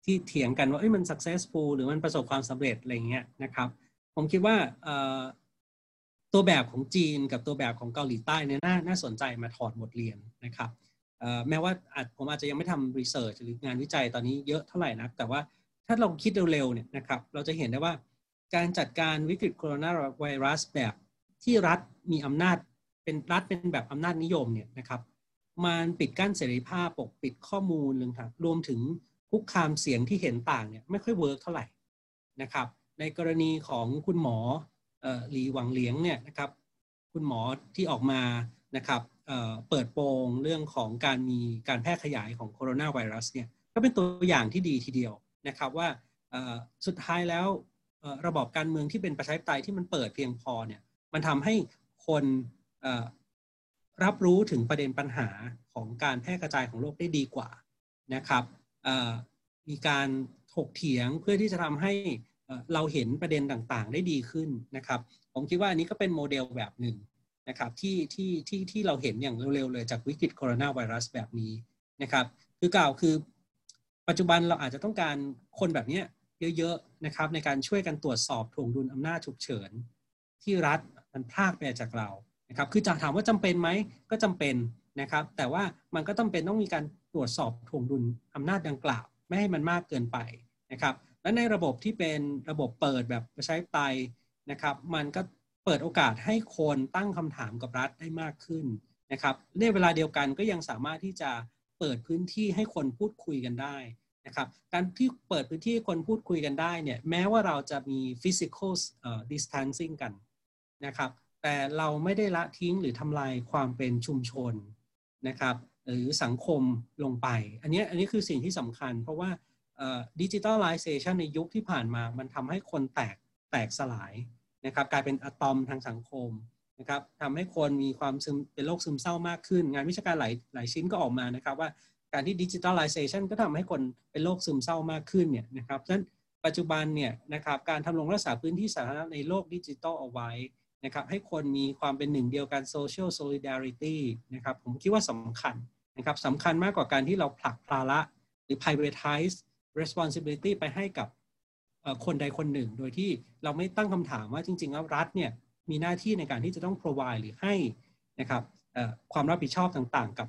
ที่เถียงกันว่าเอ้ยมัน successful หรือมันประสบความสำเร็จอะไรเงี้ยนะครับ ผมคิดว่า ตัวแบบของจีนกับตัวแบบของเกาหลีใต้เนี่ยน่าน่าสนใจมาถอดบทเรียนนะครับแม้ว่าอาจผมอาจจะยังไม่ทำรีเสิร์ชหรืองานวิจัยตอนนี้เยอะเท่าไหร่นะแต่ว่าถ้าลองคิดเร็วๆเนี่ยนะครับเราจะเห็นได้ว่าการจัดการวิกฤตโคโรนาไวรัสแบบที่รัฐมีอำนาจเป็นรัฐเป็นแบบอำนาจนิยมเนี่ยนะครับมันปิดกั้นเสรีภาพปกปิดข้อมูลเรื่องรวมถึงคุกคามเสียงที่เห็นต่างเนี่ยไม่ค่อย work เท่าไหร่นะครับในกรณีของคุณหมอ หลี่เหวินเลี่ยงเนี่ยนะครับคุณหมอที่ออกมานะครับเปิดโปงเรื่องของการมีการแพร่ขยายของโคโรนาไวรัสเนี่ยก็เป็นตัวอย่างที่ดีทีเดียวนะครับว่าสุดท้ายแล้วระบอบการเมืองที่เป็นประชาธิปไตยที่มันเปิดเพียงพอเนี่ยมันทำให้คนรับรู้ถึงประเด็นปัญหาของการแพร่กระจายของโรคได้ดีกว่านะครับมีการถกเถียงเพื่อที่จะทำให้ เราเห็นประเด็นต่างๆ ได้ดีขึ้นนะครับ ผมคิดว่าอันนี้ก็เป็นโมเดลแบบหนึ่งนะครับที่ที่ที่ที่เราเห็นอย่างเร็วๆเลยจากวิกฤตโคโรนาไวรัสแบบนี้นะครับ คือกล่าวคือ ปัจจุบันเราอาจจะต้องการคนแบบนี้เยอะๆนะครับในการช่วยกันตรวจสอบถ่วงดุลอำนาจฉุกเฉิน ที่รัฐมันพลากไปจากเรานะครับคือจะถามว่าจำเป็นไหมก็จำเป็นนะครับ แต่ว่ามันก็ต้องเป็นต้องมีการตรวจสอบถ่วงดุลอำนาจดังกล่าว ไม่ให้มันมากเกินไปนะครับ และในระบบที่เป็นระบบเปิดแบบประชาธิปไตยนะครับ มันก็เปิดโอกาสให้คนตั้งคำถามกับรัฐได้มากขึ้นนะครับในเวลาเดียวกันก็ยังสามารถที่จะเปิดพื้นที่ให้คนพูดคุยกันได้นะครับ การที่เปิดพื้นที่ให้คนพูดคุยกันได้เนี่ยแม้ว่าเราจะมี physical distancing กันนะครับ แต่เราไม่ได้ละทิ้งหรือทำลายความเป็นชุมชนนะครับ หรือสังคมลงไป อันนี้อันนี้คือสิ่งที่สำคัญ เพราะว่า ดิจิทัลไลเซชันในยุคที่ผ่านมา มันทำให้คนแตกแตกสลายนะครับกลายเป็นอะตอมทางสังคมนะครับทำให้คนมีความซึมเป็นโรคซึมเศร้ามากขึ้น งานวิชาการหลายหลายชิ้นก็ออกมานะครับว่าการที่ดิจิทัลไลเซชันก็ทำให้คนเป็นโรคซึมเศร้ามากขึ้นเนี่ยนะครับฉะนั้นปัจจุบันเนี่ยนะครับการทำลงรักษาพื้นที่สาธารณะในโลกดิจิทัลเอาไว้นะครับให้คนมีความเป็นหนึ่งเดียวกัน social solidarity นะครับผมคิดว่าสำคัญนะครับสำคัญมากกว่าการที่เราผลักภาระหรือ privatize responsibility ไปให้กับคนใดคนหนึ่ง โดยที่เราไม่ตั้งคำถามว่าจริงๆแล้วรัฐเนี่ยมีหน้าที่ในการที่จะต้อง provide หรือให้นะครับความรับผิดชอบต่างๆ กับ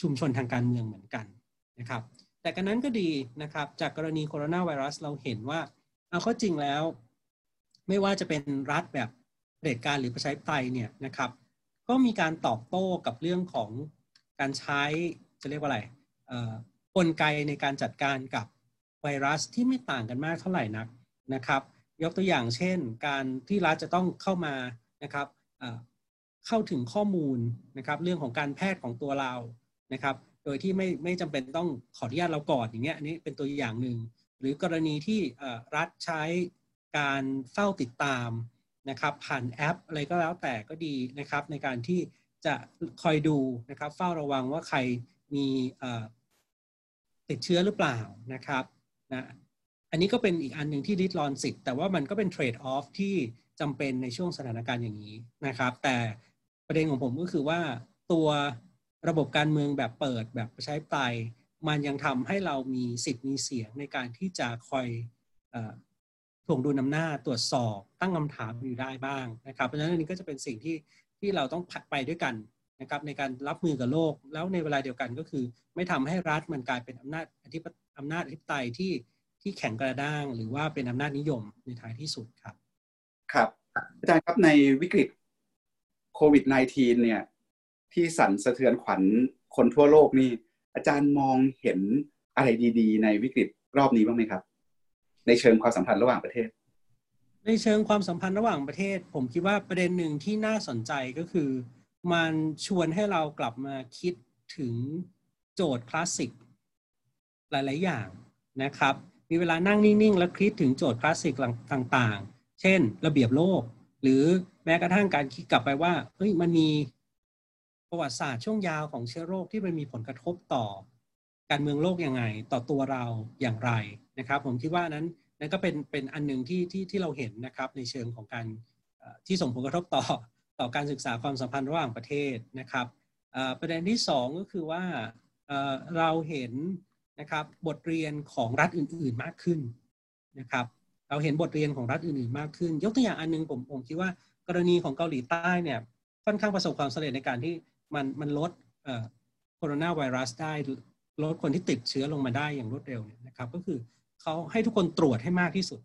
ชุมชนทางการเมืองเหมือนกันนะครับแต่กันนั้นก็ดีนะครับจากกรณีโคโรนาไวรัสเราเห็นว่าเอาข้อจริงแล้ว ไม่ว่าจะเป็นรัฐแบบเผด็จการหรือประชาธิปไตยเนี่ยนะครับก็มีการตอบโต้กับเรื่องของการใช้จะเรียกว่าอะไรกลไกในการจัดการกับ ไวรัสที่ไม่ต่างกันมากเท่าไหร่นักนะครับ ยกตัวอย่างเช่น การที่รัฐจะต้องเข้ามานะครับเข้าถึงข้อมูลนะครับเรื่องของการแพทย์ของตัวเรานะครับ โดยที่ไม่ไม่จำเป็นต้องขออนุญาตเราก่อนอย่างเงี้ยนนี้เป็นตัวอย่างหนึ่ง หรือกรณีที่รัฐใช้การเฝ้าติดตามนะครับ ผ่านแอปอะไรก็แล้วแต่ก็ดีนะครับ ในการที่จะคอยดูนะครับ เฝ้าระวังว่าใครมีติดเชื้อหรือเปล่านะครับ นะอันนี้ก็เป็นอีกอันหนึ่งที่ริดรอนสิทธิ์แต่ว่ามันก็เป็นเทรดออฟที่จำเป็นในช่วงสถานการณ์อย่างนี้นะครับ แต่ประเด็นของผมก็คือว่าตัวระบบการเมืองแบบเปิดแบบใช้ไปมันยังทำให้เรามีสิทธิ์มีเสียงในการที่จะคอยถ่วงดุลอำนาตรวจสอบตั้งคำถามอยู่ได้บ้างนะครับ เพราะฉะนั้นอันนี้ก็จะเป็นสิ่งที่ที่เราต้องไปด้วยกัน นะครับในการรับมือกับโลก แล้วในเวลาเดียวกันก็คือ ไม่ทำให้รัฐมันกลายเป็นอำนาจอธิปอำนาจอธิปไตยที่ที่แข็งกระด้าง หรือว่าเป็นอำนาจนิยมในท้ายที่สุดครับ ครับ อาจารย์ครับในวิกฤตโควิด -19 เนี่ยที่สั่นสะเทือนขวัญคนทั่วโลกนี่อาจารย์มองเห็นอะไรดี ๆ ในวิกฤตรอบนี้บ้างไหมครับ ในเชิงความสัมพันธ์ระหว่างประเทศ ในเชิงความสัมพันธ์ระหว่างประเทศ ผมคิดว่าประเด็นหนึ่งที่น่าสนใจก็คือ มันชวนให้เรากลับมาคิดถึงโจทย์คลาสสิกหลาย ๆ อย่างนะครับ มีเวลานั่งนิ่ง ๆ แล้วคิดถึงโจทย์คลาสสิกต่าง ๆ เช่น ระเบียบโลก หรือแม้กระทั่งการคิดกลับไปว่า เฮ้ย มันมีประวัติศาสตร์ช่วงยาวของเชื้อโรคที่มันมีผลกระทบต่อ การเมืองโลกยังไง ต่อตัวเราอย่างไรนะครับ ผมคิดว่านั้นนั่นก็เป็นเป็นอันหนึ่งที่ที่ที่เราเห็นนะครับในเชิงของการที่ส่งผลกระทบต่อ ต่อการศึกษาความสัมพันธ์ระหว่างประเทศนะครับประเด็นที่ 2 ก็คือว่าเราเห็นนะครับบทเรียนของรัฐอื่น ๆมากขึ้นนะครับ เราเห็นบทเรียนของรัฐอื่น ๆ มากขึ้น ยกตัวอย่างอันนึงผมผมคิดว่ากรณีของเกาหลีใต้เนี่ยค่อนข้างประสบความสำเร็จในการที่มันมันลดโคโรนาไวรัสได้ลดคนที่ติดเชื้อลงมาได้อย่างรวดเร็วเนี่ยนะครับ ก็คือเขาให้ทุกคนตรวจให้มากที่สุด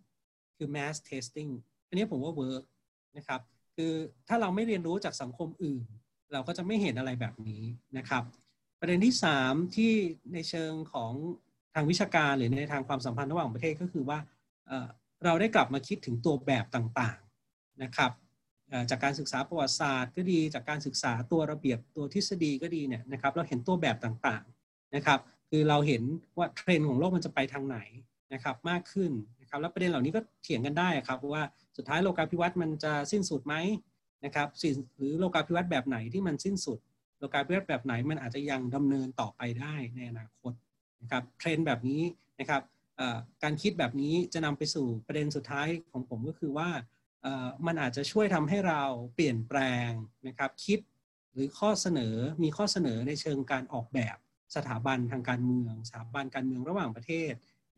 คือ mass testing อันนี้ผมว่า work นะครับ คือถ้าเราไม่เรียนรู้จากสังคมอื่น เราก็จะไม่เห็นอะไรแบบนี้นะครับ ประเด็นที่ 3 ที่ในเชิงของทางวิชาการหรือในทางความสัมพันธ์ระหว่างประเทศก็คือว่าเราได้กลับมาคิดถึงตัวแบบต่างๆนะครับจากการศึกษาประวัติศาสตร์ก็ดี จากการศึกษาตัวระเบียบตัวทฤษฎีก็ดีเนี่ยนะครับ เราเห็นตัวแบบต่างๆนะครับ คือเราเห็นว่าเทรนด์ของโลกมันจะไปทางไหนนะครับมากขึ้นนะครับ แล้วประเด็นเหล่านี้ก็เถียงกันได้ครับว่า สุดท้ายโลกาภิวัตน์มันจะสิ้นสุดไหมนะครับหรือโลกาภิวัตน์แบบไหนที่มันสิ้นสุด โลกาภิวัตน์แบบไหนมันอาจจะยังดำเนินต่อไปได้ในอนาคตนะครับเทรนแบบนี้นะครับการคิดแบบนี้จะนำไปสู่ประเด็นสุดท้ายของผมก็คือว่ามันอาจจะช่วยทำให้เราเปลี่ยนแปลงนะครับคิดหรือข้อเสนอมีข้อเสนอในเชิงการออกแบบสถาบันทางการเมือง สถาบันการเมืองระหว่างประเทศ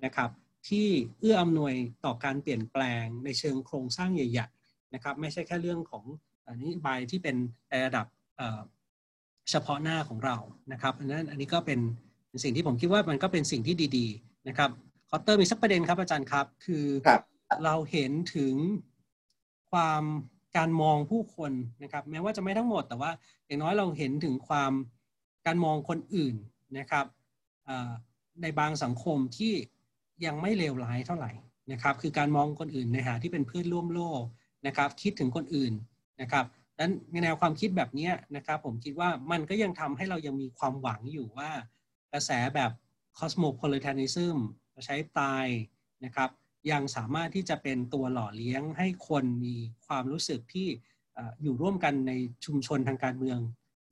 นะครับ ที่เอื้ออำนวยต่อการเปลี่ยนแปลงในเชิงโครงสร้างใหญ่ๆนะครับไม่ใช่แค่เรื่องของนโยบายที่เป็นระดับเฉพาะหน้าของเรานะครับอันนั้นอันนี้ก็เป็นสิ่งที่ผมคิดว่ามันก็เป็นสิ่งที่ดีๆนะครับคอเตอร์มีสักประเด็นครับอาจารย์ครับ คือเราเห็นถึงความการมองผู้คนนะครับ แม้ว่าจะไม่ทั้งหมด แต่ว่าอย่างน้อยเราเห็นถึงความการมองคนอื่นนะครับในบางสังคมที่ ยังไม่เลวร้ายเท่าไหร่นะครับ คือการมองคนอื่นในหาที่เป็นเพื่อนร่วมโลกนะครับ คิดถึงคนอื่นนะครับนั้นในแนวความคิดแบบนี้นะครับ ผมคิดว่ามันก็ยังทำให้เรายังมีความหวังอยู่ว่ากระแสแบบ cosmopolitanism ใช้ตายนะครับยังสามารถที่จะเป็นตัวหล่อเลี้ยงให้คนมีความรู้สึกที่อยู่ร่วมกันในชุมชนทางการเมือง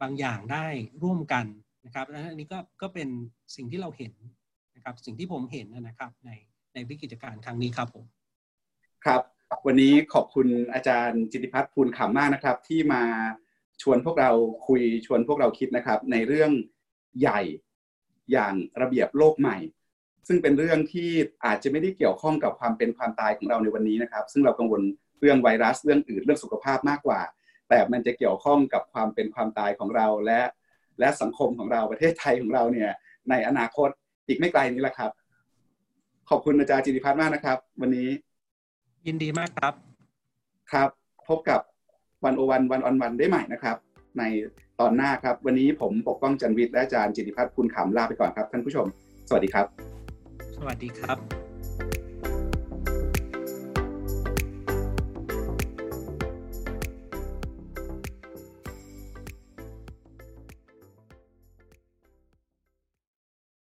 บางอย่างได้ร่วมกันนะครับอันนี้ก็ก็เป็นสิ่งที่เราเห็น นะครับ สิ่งที่ผมเห็นนะครับในในวิกิจการครั้งนี้ครับผมครับ วันนี้ขอบคุณอาจารย์จิติพัฒน์ภูลขำมากนะครับ ที่มาชวนพวกเราคุยชวนพวกเราคิดนะครับ ในเรื่องใหญ่อย่างระเบียบโลกใหม่ ซึ่งเป็นเรื่องที่อาจจะไม่ได้เกี่ยวข้องกับความเป็นความตายของเราในวันนี้นะครับ ซึ่งเรากังวลเรื่องไวรัสเรื่องอื่นเรื่องสุขภาพมากกว่า แต่มันจะเกี่ยวข้องกับความเป็นความตายของเราและ และสังคมของเราประเทศไทยของเราเนี่ยในอนาคต อีกไม่ไกลนี้แหละครับ ขอบคุณอาจารย์จิติพัฒน์มากนะครับ วันนี้ ยินดีมากครับ ครับ พบกับวันโอวันวันออนวันได้ใหม่นะครับ ในตอนหน้าครับ วันนี้ผมปกป้องจันวิทย์และอาจารย์จิติพัฒน์คุณขำลาไปก่อนครับท่านผู้ชม สวัสดีครับ สวัสดีครับ